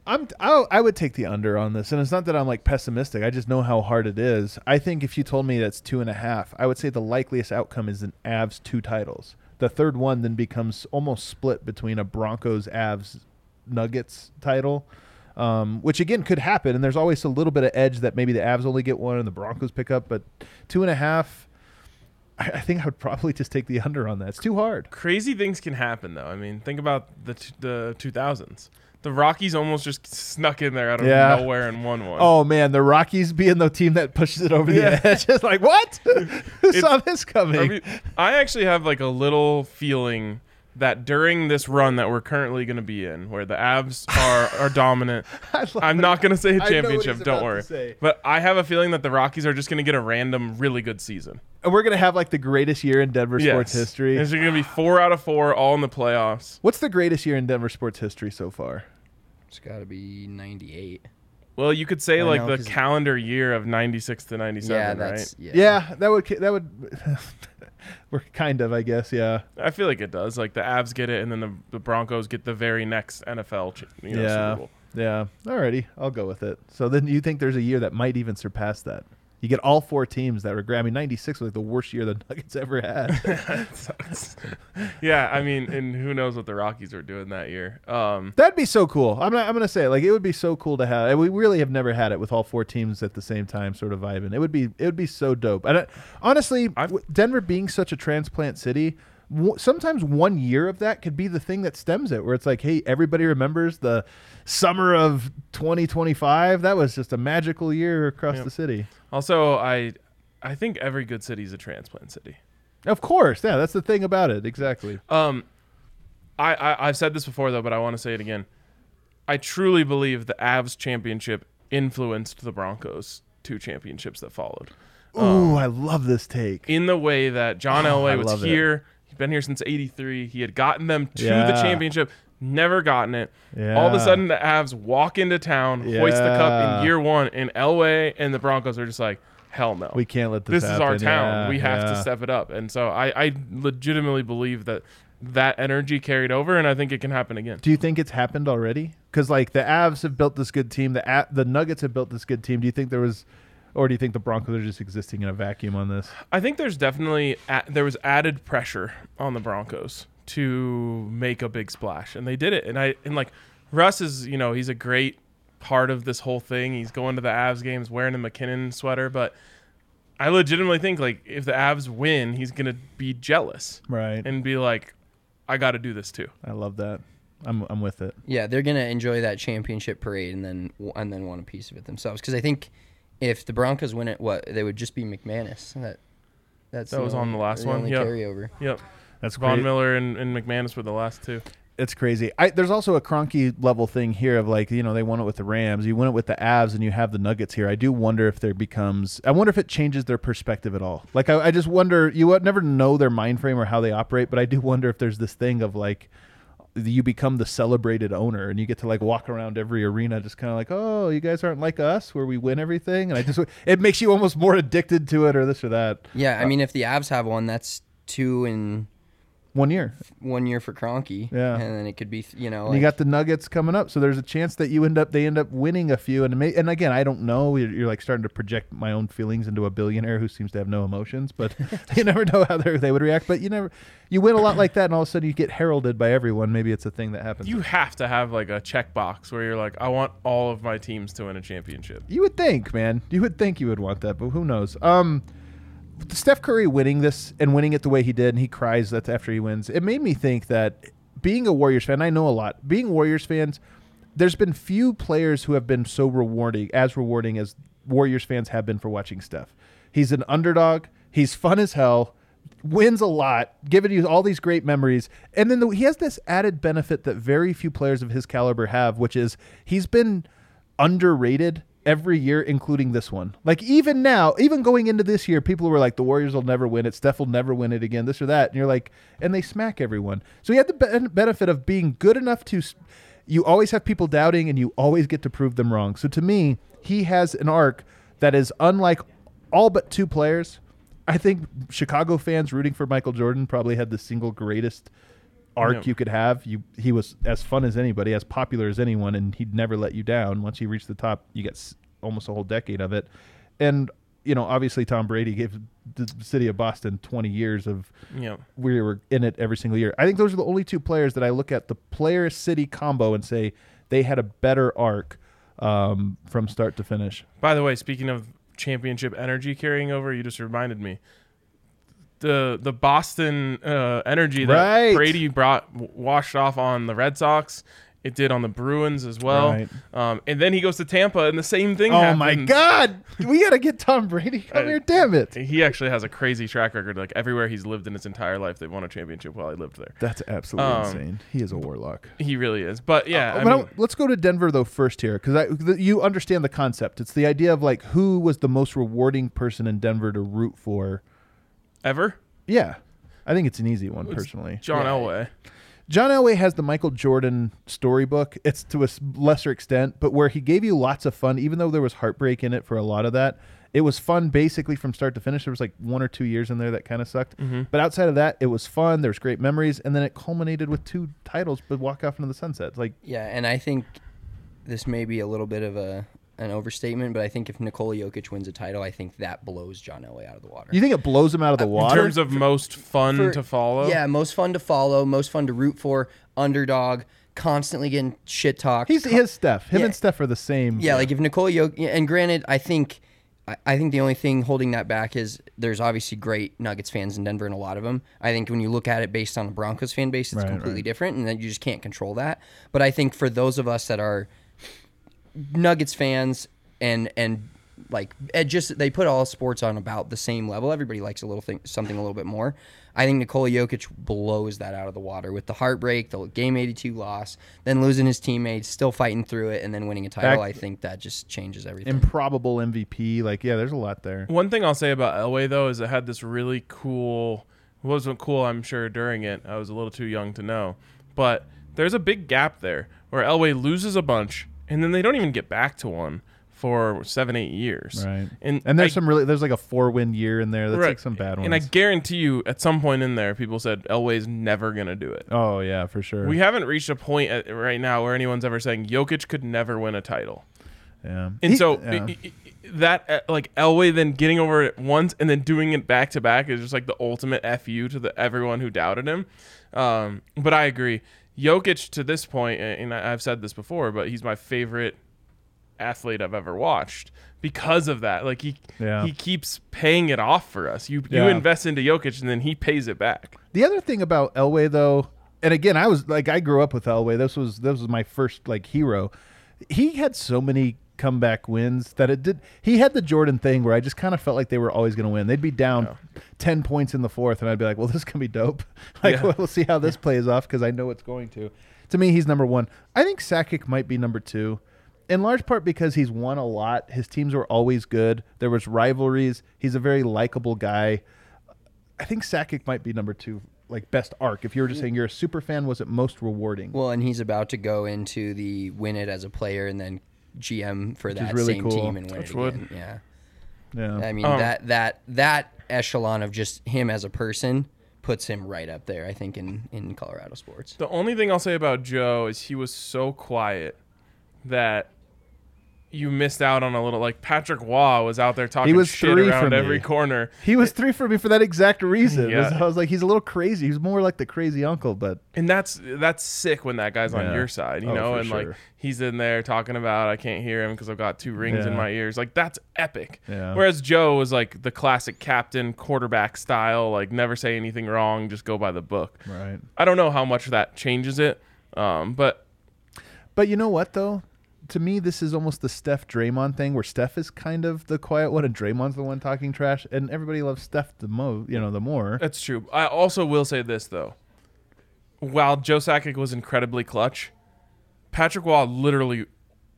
Speaker 1: I'm I, I would take the under on this, and it's not that I'm like pessimistic. I just know how hard it is. I think if you told me that's two and a half, I would say the likeliest outcome is an Avs two titles. The third one then becomes almost split between a Broncos Avs Nuggets title, um, which again could happen. And there's always a little bit of edge that maybe the Avs only get one and the Broncos pick up, but two and a half. I, I think I would probably just take the under on that. It's too hard.
Speaker 2: Crazy things can happen, though. I mean, think about the t- the 2000s. The Rockies almost just snuck in there out of
Speaker 1: Yeah.
Speaker 2: nowhere and won one.
Speaker 1: Oh man, the Rockies being the team that pushes it over the
Speaker 2: Yeah.
Speaker 1: edge. It's like what? Who saw this coming?
Speaker 2: I, mean, I actually have like a little feeling that during this run that we're currently going to be in, where the Avs are are dominant,
Speaker 1: I love
Speaker 2: I'm
Speaker 1: it.
Speaker 2: not going to say a championship. Don't worry. But I have a feeling that the Rockies are just going to get a random, really good season.
Speaker 1: And we're gonna have like the greatest year in Denver sports
Speaker 2: Yes.
Speaker 1: history.
Speaker 2: There's going to be four out of four, all in the playoffs.
Speaker 1: What's the greatest year in Denver sports history so far?
Speaker 3: It's got to be 98.
Speaker 2: Well, you could say
Speaker 3: I
Speaker 2: like
Speaker 3: know,
Speaker 2: the
Speaker 3: 'cause-
Speaker 2: calendar year of '96 to '97,
Speaker 3: Yeah,
Speaker 2: right?
Speaker 3: that's yeah.
Speaker 1: Yeah, that would that would. we're kind of, I guess. Yeah.
Speaker 2: I feel like it does. Like the Avs get it, and then the, the Broncos get the very next NFL, you know,
Speaker 1: yeah.
Speaker 2: Super Bowl.
Speaker 1: Yeah. Alrighty, I'll go with it. So then you think there's a year that might even surpass that? You get all four teams that were grabbing 96 was like the worst year the Nuggets ever had.
Speaker 2: Yeah, I mean, and who knows what the Rockies were doing that year? Um,
Speaker 1: That'd be so cool. I'm not, I'm gonna say like it would be so cool to have. We really have never had it with all four teams at the same time, sort of vibing. It would be it would be so dope. And I, honestly,
Speaker 2: I've-
Speaker 1: Denver being such a transplant city, w- sometimes one year of that could be the thing that stems it, where it's like, hey, everybody remembers the summer of 2025. That was just a magical year across the city.
Speaker 2: Also, I I think every good city is a transplant city.
Speaker 1: Of course, yeah, that's the thing about it. Exactly.
Speaker 2: Um, I, I I've said this before though, but I want to say it again. I truly believe the Avs championship influenced the Broncos two championships that followed.
Speaker 1: Ooh, I love this take.
Speaker 2: In the way that John
Speaker 1: Oh,
Speaker 2: Elway was here, been here since '83. He had gotten them to the championship, never gotten it. All of a sudden, the Avs walk into town, hoist the cup in year one, and Elway and the Broncos are just like, hell no.
Speaker 1: We can't let this.
Speaker 2: this is our town.
Speaker 1: Yeah,
Speaker 2: we have
Speaker 1: yeah.
Speaker 2: to step it up. And so I, I legitimately believe that that energy carried over, and I think it can happen again.
Speaker 1: Do you think it's happened already? Because like the Avs have built this good team, the A- the Nuggets have built this good team. Do you think there was, or do you think the Broncos are just existing in a vacuum on this?
Speaker 2: I think there's definitely a- there was added pressure on the Broncos to make a big splash, and they did it. And I and like Russ is, you know, he's a great part of this whole thing. He's going to the Avs games wearing a MacKinnon sweater, but I legitimately think like if the Avs win, he's gonna be jealous
Speaker 1: Right.
Speaker 2: and be like, I got to do this too.
Speaker 1: I love that. I'm I'm with it.
Speaker 3: Yeah, they're gonna enjoy that championship parade and then and then want a piece of it themselves. Because I think if the Broncos win it, what they would just be McManus. That that's
Speaker 2: That
Speaker 3: the
Speaker 2: was on the last one,
Speaker 3: only
Speaker 2: yeah.
Speaker 3: carryover.
Speaker 2: Yep.
Speaker 1: That's
Speaker 2: Von
Speaker 1: great.
Speaker 2: Miller and, and McManus were the last two.
Speaker 1: It's crazy. I, there's also a Kroenke level thing here of like you know they won it with the Rams, you win it with the Avs, and you have the Nuggets here. I do wonder if there becomes. I wonder if it changes their perspective at all. Like I, I just wonder. You would never know their mind frame or how they operate, but I do wonder if there's this thing of like you become the celebrated owner and you get to like walk around every arena just kind of like oh you guys aren't like us where we win everything? And i just it makes you almost more addicted to it or this or that.
Speaker 3: Yeah, I uh, mean, if the Avs have one, that's two in
Speaker 1: one year
Speaker 3: one year for Kroenke.
Speaker 1: Yeah.
Speaker 3: and then it could be you know.
Speaker 1: And you got the Nuggets coming up, so there's a chance that you end up they end up winning a few. And may, and again, I don't know. You're, you're like starting to project my own feelings into a billionaire who seems to have no emotions, but you never know how they they would react. But you never you win a lot like that, and all of a sudden you get heralded by everyone. Maybe it's a thing that happens.
Speaker 2: You have to have like a checkbox where you're like, I want all of my teams to win a championship.
Speaker 1: You would think, man. You would think you would want that, but who knows? Um, Steph Curry winning this and winning it the way he did, and he cries that's after he wins. It made me think that being a Warriors fan, I know a lot. Being Warriors fans, there's been few players who have been so rewarding, as rewarding as Warriors fans have been for watching Steph. He's an underdog. He's fun as hell. Wins a lot, giving you all these great memories, and then the, he has this added benefit that very few players of his caliber have, which is he's been underrated every year, including this one. Like even now, even going into this year, people were like, the Warriors will never win it. Steph will never win it again. This or that, and you're like, and they smack everyone. So he had the ben- benefit of being good enough to. You always have people doubting, and you always get to prove them wrong. So to me, he has an arc that is unlike all but two players. I think Chicago fans rooting for Michael Jordan probably had the single greatest arc you could have. You he was as fun as anybody, as popular as anyone, and he'd never let you down. Once he reached the top, you get almost a whole decade of it. And you know, obviously, Tom Brady gave the city of Boston 20 years of
Speaker 2: Yeah.
Speaker 1: we were in it every single year. I think those are the only two players that I look at the player city combo and say they had a better arc um, from start to finish.
Speaker 2: By the way, speaking of championship energy carrying over, you just reminded me. The the Boston uh, energy that
Speaker 1: Right.
Speaker 2: Brady brought washed off on the Red Sox. It did on the Bruins as well.
Speaker 1: Right.
Speaker 2: Um, and then he goes to Tampa, and the same thing.
Speaker 1: Oh my. God, we got to get Tom Brady come
Speaker 2: I-
Speaker 1: here! Damn it!
Speaker 2: He actually has a crazy track record. Like everywhere he's lived in his entire life, they've won a championship while he lived there.
Speaker 1: That's absolutely
Speaker 2: Um,
Speaker 1: insane. He is a warlock.
Speaker 2: He really is. But yeah, I
Speaker 1: Uh, But
Speaker 2: mean,
Speaker 1: let's go to Denver though first here because you understand the concept. It's the idea of like who was the most rewarding person in Denver to root for.
Speaker 2: ever
Speaker 1: Yeah, I think it's an easy one
Speaker 2: It's
Speaker 1: personally.
Speaker 2: John
Speaker 3: Yeah.
Speaker 2: Elway.
Speaker 1: John Elway has the Michael Jordan storybook. It's to a lesser extent, but where he gave you lots of fun, even though there was heartbreak in it for a lot of that. It was fun basically from start to finish. There was like one or two years in there that kind of sucked.
Speaker 2: Mm-hmm.
Speaker 1: But outside of that, it was fun. There was great memories, and then it culminated with two titles, but walk off into the sunset. Like
Speaker 3: Yeah, and I think this may be a little bit of a an overstatement, but I think if Nikola Jokic wins a title, I think that blows John Elway out of the water.
Speaker 1: you think it blows him out of the water?
Speaker 2: In terms of most fun
Speaker 3: For-
Speaker 2: to follow.
Speaker 3: Yeah, most fun to follow, most fun to root for, underdog, constantly getting shit talked.
Speaker 1: He's his Steph. Him
Speaker 3: Yeah.
Speaker 1: and Steph are the same.
Speaker 3: Yeah, like if Nikola Jokic, and granted, I think I, I think the only thing holding that back is there's obviously great Nuggets fans in Denver and a lot of them. I think when you look at it based on the Broncos fan base, it's
Speaker 1: Right,
Speaker 3: completely
Speaker 1: right.
Speaker 3: different, and then you just can't control that. But I think for those of us that are Nuggets fans and and like it just they put all sports on about the same level. Everybody likes a little thing, something a little bit more. I think Nikola Jokic blows that out of the water with the heartbreak, the game 82 loss, then losing his teammates, still fighting through it, and then winning a title.
Speaker 1: Back-
Speaker 3: I think that just changes everything.
Speaker 1: Improbable MVP. Like, yeah, there's a lot there.
Speaker 2: One thing I'll say about Elway though is it had this really cool. It wasn't cool, I'm sure, during it. I was a little too young to know, but there's a big gap there where Elway loses a bunch, and then they don't even get back to one for seven, eight years.
Speaker 1: Right.
Speaker 2: And
Speaker 1: And there's
Speaker 2: I-
Speaker 1: some really there's like a four win year in there. That's
Speaker 2: right.
Speaker 1: like some bad ones.
Speaker 2: And I guarantee you, at some point in there, people said Elway's never gonna do it.
Speaker 1: oh yeah, for sure.
Speaker 2: We haven't reached a point at, right now where anyone's ever saying Jokic could never win a title.
Speaker 1: yeah.
Speaker 2: And
Speaker 1: He-
Speaker 2: so
Speaker 1: yeah.
Speaker 2: i- i- that uh, like Elway then getting over it once and then doing it back to back is just like the ultimate fu to the everyone who doubted him. Um, but I agree, Jokic to this point, and and I- I've said this before, but he's my favorite athlete I've ever watched because of that. Like he
Speaker 1: Yeah.
Speaker 2: he keeps paying it off for us. You
Speaker 1: Yeah.
Speaker 2: you invest into Jokic and then he pays it back.
Speaker 1: The other thing about Elway though, and again, I was like I grew up with Elway. This was this was my first like hero. He had so many comeback wins that it did he had the Jordan thing where I just kind of felt like they were always going to win. They'd be down 10 points in the fourth and I'd be like, "Well, this can be dope." like
Speaker 2: Yeah.
Speaker 1: we'll see how this plays off cuz I know it's going to. To me, he's number 1. I think Sakic might be number 2. In large part because he's won a lot. His teams were always good. There was rivalries. He's a very likable guy. I think Sakic might be number two, like best arc. If you were just saying you're a super fan, was it most rewarding?
Speaker 3: Well, and he's about to go into the win it as a player and then GM for
Speaker 1: is
Speaker 3: that
Speaker 1: really
Speaker 3: same
Speaker 1: cool.
Speaker 3: team and win
Speaker 2: Touch
Speaker 3: it
Speaker 2: wood.
Speaker 3: again. Yeah.
Speaker 1: yeah,
Speaker 3: I mean
Speaker 2: Um,
Speaker 3: that that that echelon of just him as a person puts him right up there. I think in in Colorado sports.
Speaker 2: The only thing I'll say about Joe is he was so quiet that you missed out on a little. Like Patrick Roy was out there talking
Speaker 1: was
Speaker 2: shit
Speaker 1: three
Speaker 2: around every
Speaker 1: me.
Speaker 2: corner,
Speaker 1: he was three for me for that exact reason.
Speaker 2: Yeah.
Speaker 1: I was like, he's a little crazy. He's more like the crazy uncle, but
Speaker 2: and that's that's sick when that guy's
Speaker 1: Yeah.
Speaker 2: on your side, you
Speaker 1: Oh,
Speaker 2: know, and
Speaker 1: sure.
Speaker 2: like he's in there talking about I can't hear him because I've got two rings in my ears. Like that's epic.
Speaker 1: Yeah.
Speaker 2: Whereas Joe was like the classic captain quarterback style, like never say anything wrong, just go by the book.
Speaker 1: right.
Speaker 2: I don't know how much that changes it, um, but
Speaker 1: But you know what though? To me, this is almost the Steph Draymond thing, where Steph is kind of the quiet one, and Draymond's the one talking trash, and everybody loves Steph the most. You know, the more.
Speaker 2: That's true. I also will say this though. While Joe Sakic was incredibly clutch, Patrick Roy literally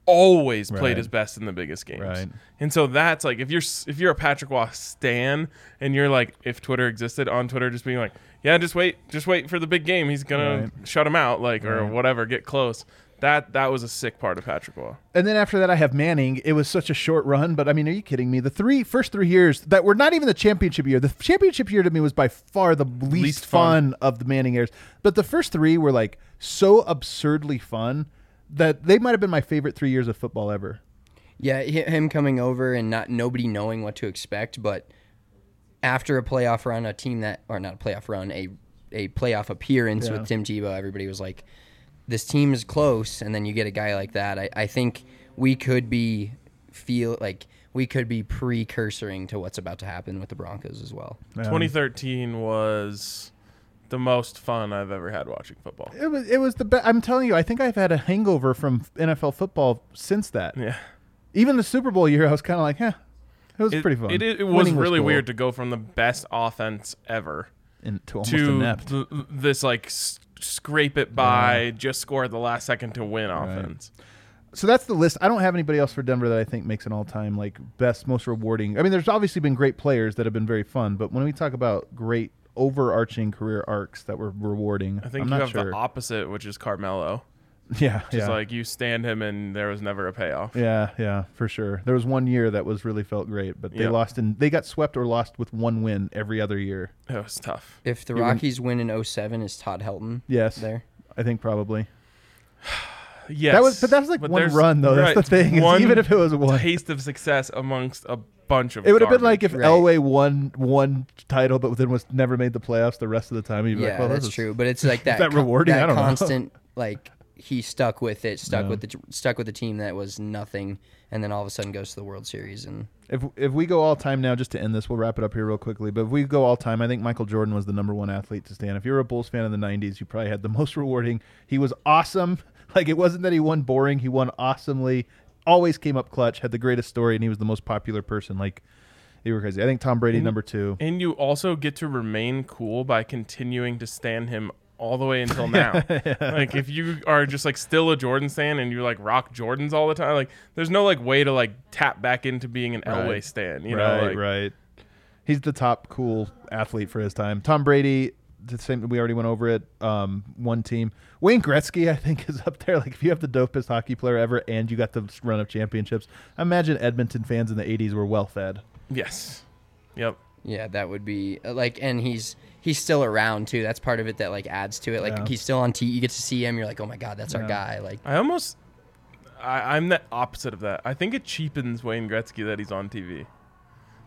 Speaker 2: always played
Speaker 1: Right.
Speaker 2: his best in the biggest games.
Speaker 1: Right.
Speaker 2: And so that's like if you're if you're a Patrick Roy stan and you're like if Twitter existed on Twitter just being like, "Yeah, just wait, just wait for the big game. He's going
Speaker 1: Right.
Speaker 2: to shut him out like or whatever, get close." That that was a sick part of Patrick Roy.
Speaker 1: And then after that, I have Manning. It was such a short run, but I mean, are you kidding me? The three first three years that were not even the championship year. The championship year to me was by far the least,
Speaker 2: Least
Speaker 1: fun.
Speaker 2: fun.
Speaker 1: of the Manning years. But the first three were like so absurdly fun that they might have been my favorite three years of football ever.
Speaker 3: Yeah, him coming over and not nobody knowing what to expect, but after a playoff run, a team that or not a playoff run, a a playoff appearance
Speaker 1: Yeah.
Speaker 3: with Tim Tebow, everybody was like, "This team is close," and then you get a guy like that. I, I think we could be feel like we could be precursoring to what's about to happen with the Broncos as well.
Speaker 1: Um,
Speaker 2: 2013 was the most fun I've ever had watching football.
Speaker 1: It was it was the best. I'm telling you, I think I've had a hangover from NFL football since that.
Speaker 2: Yeah.
Speaker 1: Even the Super Bowl year, I was kind of like, yeah, it was
Speaker 2: It,
Speaker 1: pretty fun.
Speaker 2: It, it, was
Speaker 1: Winning
Speaker 2: really
Speaker 1: cool.
Speaker 2: weird to go from the best offense ever
Speaker 1: and to almost
Speaker 2: to
Speaker 1: inept.
Speaker 2: th- this like s- scrape it by, just score at the last second to win offense.
Speaker 1: So that's the list. I don't have anybody else for Denver that I think makes an all-time like best, most rewarding. I mean, there's obviously been great players that have been very fun, but when we talk about great overarching career arcs that were rewarding,
Speaker 2: I think
Speaker 1: I'm
Speaker 2: you have
Speaker 1: sure.
Speaker 2: the opposite, which is Carmelo.
Speaker 1: yeah,
Speaker 2: Just
Speaker 1: yeah,
Speaker 2: like you stand him and there was never a payoff.
Speaker 1: yeah, yeah, for sure. There was one year that was really felt great, but they
Speaker 2: Yeah.
Speaker 1: lost and they got swept or lost with one win every other year.
Speaker 2: It was tough.
Speaker 3: If the
Speaker 1: You
Speaker 3: Rockies win in 07, is Todd Helton
Speaker 1: Yes,
Speaker 3: there?
Speaker 1: I think probably.
Speaker 2: Yes.
Speaker 1: That was, but that was like
Speaker 2: But
Speaker 1: one run though.
Speaker 2: right,
Speaker 1: That's the thing.
Speaker 2: one
Speaker 1: even if it was one,
Speaker 2: taste of success amongst a bunch of
Speaker 1: it would have been like if
Speaker 3: Right.
Speaker 1: Elway won one title, but then was never made the playoffs the rest of the time. You'd be
Speaker 3: Yeah,
Speaker 1: like, well,
Speaker 3: that's
Speaker 1: this
Speaker 3: true. But it's like that.
Speaker 1: that rewarding?
Speaker 3: That
Speaker 1: I don't know.
Speaker 3: constant like he stuck with it, stuck
Speaker 1: Yeah.
Speaker 3: with the stuck with the team that was nothing, and then all of a sudden goes to the World Series and
Speaker 1: If if we go all time now, just to end this, we'll wrap it up here real quickly. But if we go all time, I think Michael Jordan was the number one athlete to stand. If you were a Bulls fan in the '90s, you probably had the most rewarding. He was awesome. Like it wasn't that he won boring; he won awesomely. Always came up clutch. Had the greatest story, and he was the most popular person. Like you were crazy. I think Tom Brady number two.
Speaker 2: And you also get to remain cool by continuing to stand him all the way until now. Like if you are just like still a Jordan stan and you like rock Jordans all the time, like there's no like way to like tap back into being an Elway
Speaker 1: Right.
Speaker 2: stan. You
Speaker 1: right,
Speaker 2: know, like,
Speaker 1: right. He's the top cool athlete for his time. Tom Brady, the same. We already went over it. Um, one team. Wayne Gretzky, I think, is up there. Like if you have the dopest hockey player ever, and you got the run of championships, I imagine Edmonton fans in the '80s were well fed.
Speaker 2: Yes. Yep.
Speaker 3: yeah, that would be uh, like, and he's he's still around too. That's part of it that like adds to it. Like
Speaker 1: Yeah.
Speaker 3: he's still on T. You get to see him. You're like, oh my god, that's
Speaker 1: Yeah.
Speaker 3: our guy. Like
Speaker 2: I almost, I, I'm the opposite of that. I think it cheapens Wayne Gretzky that he's on TV.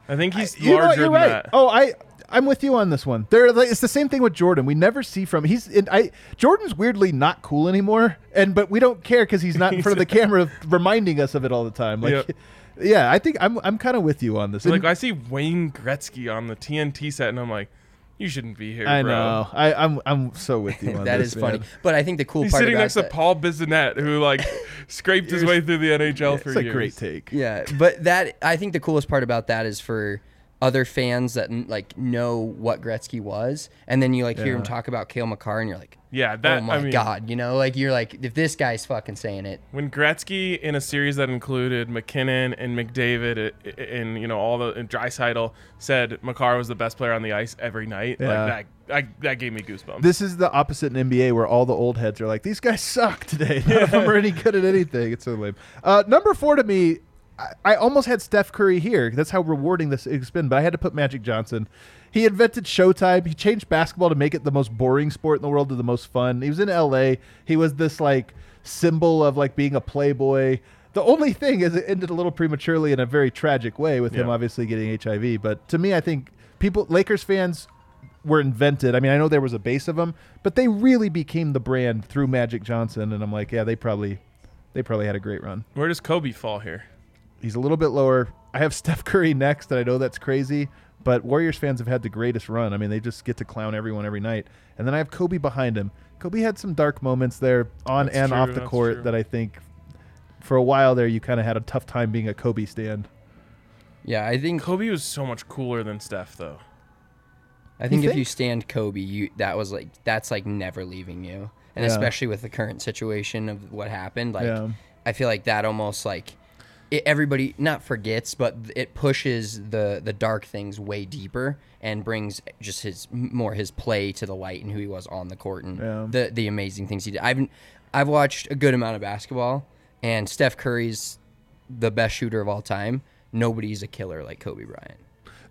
Speaker 2: I think he's
Speaker 1: You know what?
Speaker 2: larger
Speaker 1: You're
Speaker 2: than
Speaker 1: right.
Speaker 2: that.
Speaker 1: Oh, I. I'm with you on this one. They're like, it's the same thing with Jordan. We never see from he's in, I Jordan's weirdly not cool anymore, and but we don't care because he's not in front of the camera reminding us of it all the time. Like,
Speaker 2: Yep.
Speaker 1: yeah, I think I'm I'm kind of with you on this.
Speaker 2: Like
Speaker 1: And-
Speaker 2: I see Wayne Gretzky on the TNT set, and I'm like, you shouldn't be here.
Speaker 1: I
Speaker 2: bro.
Speaker 1: know. I, I'm I'm so with you on
Speaker 3: that
Speaker 1: this.
Speaker 3: is funny.
Speaker 1: man.
Speaker 3: But I think the cool
Speaker 2: He's
Speaker 3: part
Speaker 2: sitting
Speaker 3: about
Speaker 2: next to Paul Bissonnette, who like scraped his way through the NHL for
Speaker 1: It's a
Speaker 2: years.
Speaker 1: great take.
Speaker 3: Yeah, but that I think the coolest part about that is for other fans that like know what Gretzky was, and then you like hear him talk about Cale Makar, and you're like,
Speaker 2: Yeah, that.
Speaker 3: oh my
Speaker 2: I mean,
Speaker 3: god, you know, like you're like if this guy's fucking saying it,
Speaker 2: when Gretzky in a series that included MacKinnon and McDavid and you know all the and Draisaitl said Makar was the best player on the ice every night.
Speaker 1: Yeah.
Speaker 2: Like that, I, that gave me goosebumps.
Speaker 1: This is the opposite in NBA where all the old heads are like, these guys suck today. None of them are any good at anything. It's so lame. Uh, number four to me, I, I almost had Steph Curry here. That's how rewarding this has been, but I had to put Magic Johnson. He invented Showtime. He changed basketball to make it the most boring sport in the world to the most fun. He was in LA. He was this like symbol of like being a playboy. The only thing is it ended a little prematurely in a very tragic way with him obviously getting HIV. But to me, I think people, Lakers fans, were invented. I mean, I know there was a base of them, but they really became the brand through Magic Johnson. And I'm like, yeah, they probably, they probably had a great run.
Speaker 2: Where does Kobe fall here?
Speaker 1: He's a little bit lower. I have Steph Curry next, and I know that's crazy, but Warriors fans have had the greatest run. I mean, they just get to clown everyone every night. And then I have Kobe behind him. Kobe had some dark moments there on
Speaker 2: That's
Speaker 1: and
Speaker 2: true,
Speaker 1: off the court
Speaker 2: true.
Speaker 1: that I think for a while there you kind of had a tough time being a Kobe stand.
Speaker 3: yeah, I think
Speaker 2: Kobe was so much cooler than Steph, though.
Speaker 3: I think
Speaker 1: You
Speaker 3: if you stand Kobe, you that was like that's like never leaving you, and
Speaker 1: Yeah.
Speaker 3: especially with the current situation of what happened, like
Speaker 1: Yeah.
Speaker 3: I feel like that almost like it, everybody not forgets, but it pushes the the dark things way deeper and brings just his more his play to the light and who he was on the court and
Speaker 1: Yeah.
Speaker 3: the the amazing things he did. I've I've watched a good amount of basketball, and Steph Curry's the best shooter of all time. Nobody's a killer like Kobe Bryant.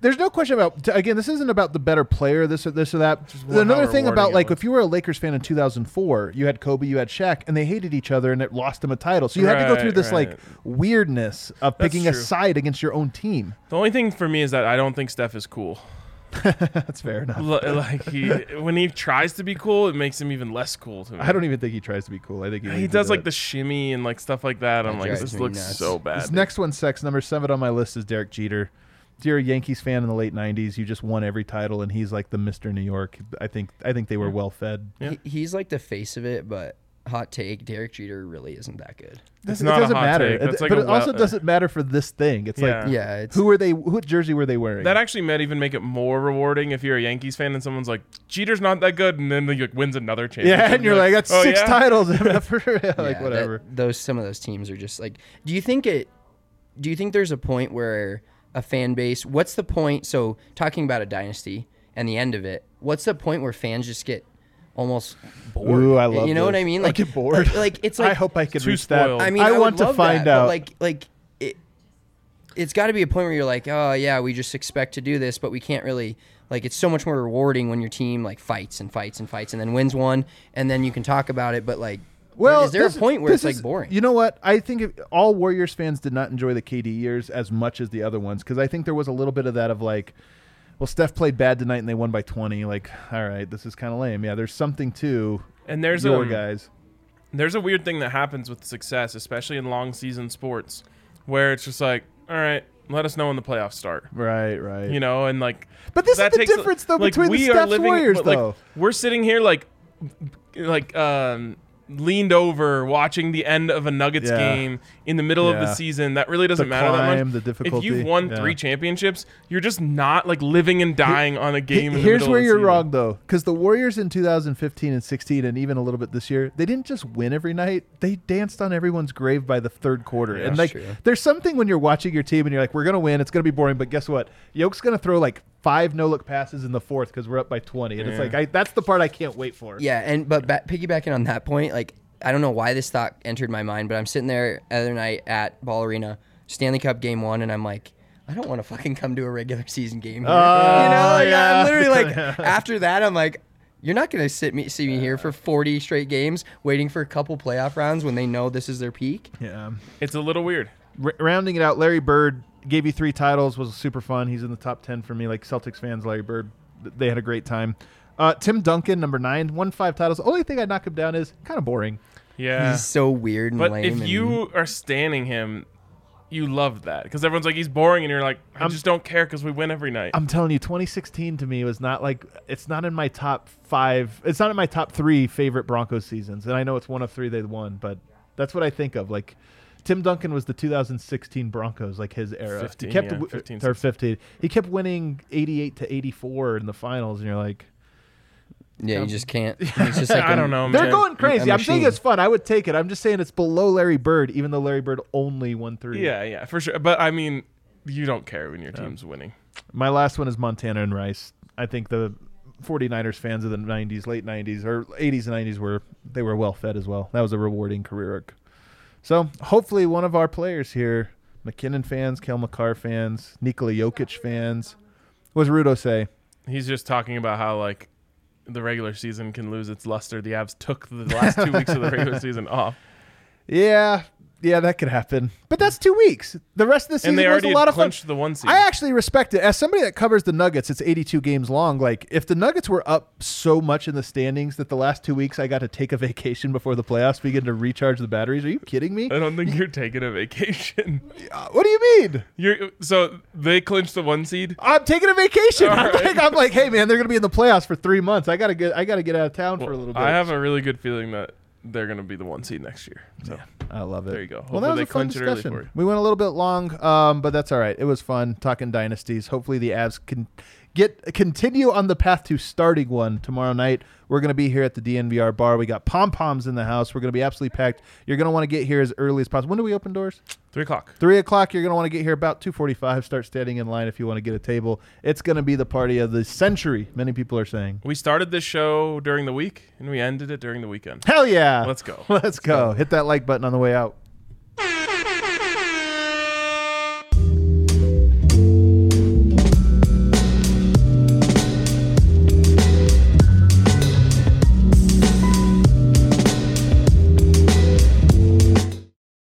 Speaker 1: There's no question about again. This isn't about the better player, this or this or that. Another thing about like if you were a Lakers fan in 2004, you had Kobe, you had Shaq, and they hated each other, and it lost them a title. So you had to go through
Speaker 2: Right,
Speaker 1: this like weirdness of
Speaker 2: That's
Speaker 1: picking a
Speaker 2: true.
Speaker 1: side against your own team.
Speaker 2: The only thing for me is that I don't think Steph is cool.
Speaker 1: That's fair enough.
Speaker 2: L- like he, when he tries to be cool, it makes him even less cool to me.
Speaker 1: I don't even think he tries to be cool. I think he,
Speaker 2: He
Speaker 1: leans
Speaker 2: does
Speaker 1: into
Speaker 2: like the shimmy and like stuff like that. I'm
Speaker 3: That
Speaker 2: like,
Speaker 3: drives
Speaker 2: this
Speaker 3: me
Speaker 2: looks
Speaker 3: nuts.
Speaker 2: so bad.
Speaker 1: This next one, sex number seven on my list is Derek Jeter. If you're a Yankees fan in the late '90s, you just won every title, and he's like the Mister New York. I think I think they were well fed.
Speaker 2: Yeah.
Speaker 3: He, he's like the face of it, but hot take, Derek Jeter really isn't that good.
Speaker 2: It's
Speaker 1: it
Speaker 2: not
Speaker 1: doesn't
Speaker 2: hot
Speaker 1: matter,
Speaker 2: take. That's
Speaker 1: It-
Speaker 2: like
Speaker 1: but
Speaker 2: a
Speaker 1: it also
Speaker 2: well-
Speaker 1: doesn't matter for this thing. It's
Speaker 2: Yeah.
Speaker 1: like
Speaker 3: Yeah, it's
Speaker 1: who were they? What jersey were they wearing?
Speaker 2: That actually might even make it more rewarding if you're a Yankees fan and someone's like, Jeter's not that good, and then he like, wins another championship.
Speaker 1: yeah, and you're like, that's
Speaker 2: "Oh,
Speaker 1: six
Speaker 2: yeah?"
Speaker 1: titles. like
Speaker 3: yeah,
Speaker 1: whatever.
Speaker 3: that- those some of those teams are just like. Do you think it? Do you think there's a point where a fan base? What's the point? So talking about a dynasty and the end of it, what's the point where fans just get almost bored?
Speaker 1: Ooh, I love
Speaker 3: You know what. I mean?
Speaker 1: I
Speaker 3: Like
Speaker 1: get bored.
Speaker 3: Like, like, it's like
Speaker 1: I hope I can
Speaker 2: Too
Speaker 1: reach that.
Speaker 3: I mean,
Speaker 1: I,
Speaker 3: I, would
Speaker 1: want to
Speaker 3: love
Speaker 1: find
Speaker 3: that, but,
Speaker 1: out.
Speaker 3: like, like it. It's got to be a point where you're like, oh yeah, we just expect to do this, but we can't really. Like, it's so much more rewarding when your team like fights and fights and fights and then wins one, and then you can talk about it. But like,
Speaker 1: Well,
Speaker 3: is there
Speaker 1: this-
Speaker 3: a point where
Speaker 1: this
Speaker 3: it's like boring?
Speaker 1: You know what? I think if, all Warriors fans did not enjoy the KD years as much as the other ones because I think there was a little bit of that of like, well, Steph played bad tonight and they won by twenty. Like, all right, this is kind of lame. Yeah, there's something to
Speaker 2: And there's
Speaker 1: your
Speaker 2: um,
Speaker 1: guys.
Speaker 2: there's a weird thing that happens with success, especially in long season sports, where it's just like, all right, let us know when the playoffs start.
Speaker 1: Right, right.
Speaker 2: You know, and like,
Speaker 1: But this is the
Speaker 2: takes a-
Speaker 1: difference, though,
Speaker 2: like,
Speaker 1: between the
Speaker 2: we are
Speaker 1: Steph's
Speaker 2: living,
Speaker 1: Warriors,
Speaker 2: but, like,
Speaker 1: though.
Speaker 2: we're sitting here like, like, um, leaned over watching the end of a Nuggets
Speaker 1: Yeah.
Speaker 2: game in the middle of the season. That really doesn't
Speaker 1: The
Speaker 2: matter that much.
Speaker 1: the
Speaker 2: If you've won
Speaker 1: yeah.
Speaker 2: three championships, you're just not like living and dying on a game. in the
Speaker 1: Here's where
Speaker 2: of
Speaker 1: you're
Speaker 2: season.
Speaker 1: wrong, though, because the Warriors in 2015 and 16, and even a little bit this year, they didn't just win every night; they danced on everyone's grave by the third quarter. and like,
Speaker 3: true.
Speaker 1: there's something when you're watching your team and you're like, "We're gonna win. It's gonna be boring." But guess what? Yoke's gonna throw like five no look passes in the fourth because we're up by 20, and it's like I, that's the part I can't wait for.
Speaker 3: Yeah, and but ba- piggybacking on that point, like I don't know why this thought entered my mind, but I'm sitting there the other night at Ball Arena, Stanley Cup Game One, and I'm like, I don't want to fucking come to a regular season game. Here.
Speaker 1: Oh,
Speaker 3: you know, like,
Speaker 1: yeah.
Speaker 3: I'm literally like after that, I'm like. You're not gonna sit me see me here for 40 straight games, waiting for a couple playoff rounds when they know this is their peak.
Speaker 1: Yeah.
Speaker 2: It's a little weird.
Speaker 1: R- rounding it out, Larry Bird gave you three titles, was super fun. He's in the top 10 for me. Like Celtics fans, Larry Bird, they had a great time. Uh, Tim Duncan, number nine, won five titles. Only thing I'd knock him down is kind of boring.
Speaker 2: Yeah.
Speaker 3: He's so weird and
Speaker 2: But
Speaker 3: lame.
Speaker 2: if
Speaker 3: and-
Speaker 2: you are standing him, you love that because everyone's like he's boring, and you're like, I just don't care because we win every night.
Speaker 1: I'm telling you, 2016 to me was not like it's not in my top five. It's not in my top three favorite Broncos seasons, and I know it's one of three they won, but that's what I think of. Like Tim Duncan was the 2016 Broncos, like his era.
Speaker 2: 15,
Speaker 1: he kept
Speaker 2: yeah,
Speaker 1: w-
Speaker 2: 15,
Speaker 1: or 15. He kept winning 88 to 84 in the finals, and you're like,
Speaker 3: yeah, you um, just can't. It's just like
Speaker 2: I
Speaker 3: a-
Speaker 2: don't know,
Speaker 1: they're
Speaker 2: man.
Speaker 1: going crazy. I'm saying it's fun. I would take it. I'm just saying it's below Larry Bird, even though Larry Bird only won three.
Speaker 2: Yeah, yeah, for sure. But I mean, you don't care when your team's winning.
Speaker 1: My last one is Montana and Rice. I think the 49ers fans of the 90s, late 90s or 80s and 90s were they were well fed as well. That was a rewarding career arc. So hopefully one of our players here, MacKinnon fans, Cale Makar fans, Nikola Jokic fans, what does Rudo say?
Speaker 2: He's just talking about how like the regular season can lose its luster. The Avs took the last two weeks of the regular season off,
Speaker 1: Yeah, yeah, that could happen. But that's two weeks. The rest of the season
Speaker 2: and they
Speaker 1: was
Speaker 2: already
Speaker 1: a lot of fun.
Speaker 2: clinched the one seed.
Speaker 1: I actually respect it. As somebody that covers the Nuggets, it's 82 games long. Like, if the Nuggets were up so much in the standings that the last two weeks I got to take a vacation before the playoffs begin to recharge the batteries, are you kidding me?
Speaker 2: I don't think you're taking a vacation.
Speaker 1: Uh, what do you mean?
Speaker 2: You're so they clinched the one seed.
Speaker 1: I'm taking a vacation. I'm,
Speaker 2: right.
Speaker 1: like, I'm like, hey man, they're gonna be in the playoffs for three months. I gotta get, I gotta get out of town for a little bit.
Speaker 2: I have a really good feeling that they're going to be the one seed next year. So
Speaker 1: I love it.
Speaker 2: There you go.
Speaker 1: Well, that was a fun
Speaker 2: clinch it early
Speaker 1: discussion. We went a little bit long, um, but that's all right. It was fun talking dynasties. Hopefully, the Avs can get continue on the path to starting one tomorrow night. We're going to be here at the DNVR bar. We got pom poms in the house. We're going to be absolutely packed. You're going to want to get here as early as possible. When do we open doors?
Speaker 2: three o'clock.
Speaker 1: Three o'clock. You're going to want to get here about two forty-five. Start standing in line if you want to get a table. It's going to be the party of the century. Many people are saying.
Speaker 2: We started this show during the week and we ended it during the weekend.
Speaker 1: Hell yeah!
Speaker 2: Let's go.
Speaker 1: Let's go. Hit that like button on the way out.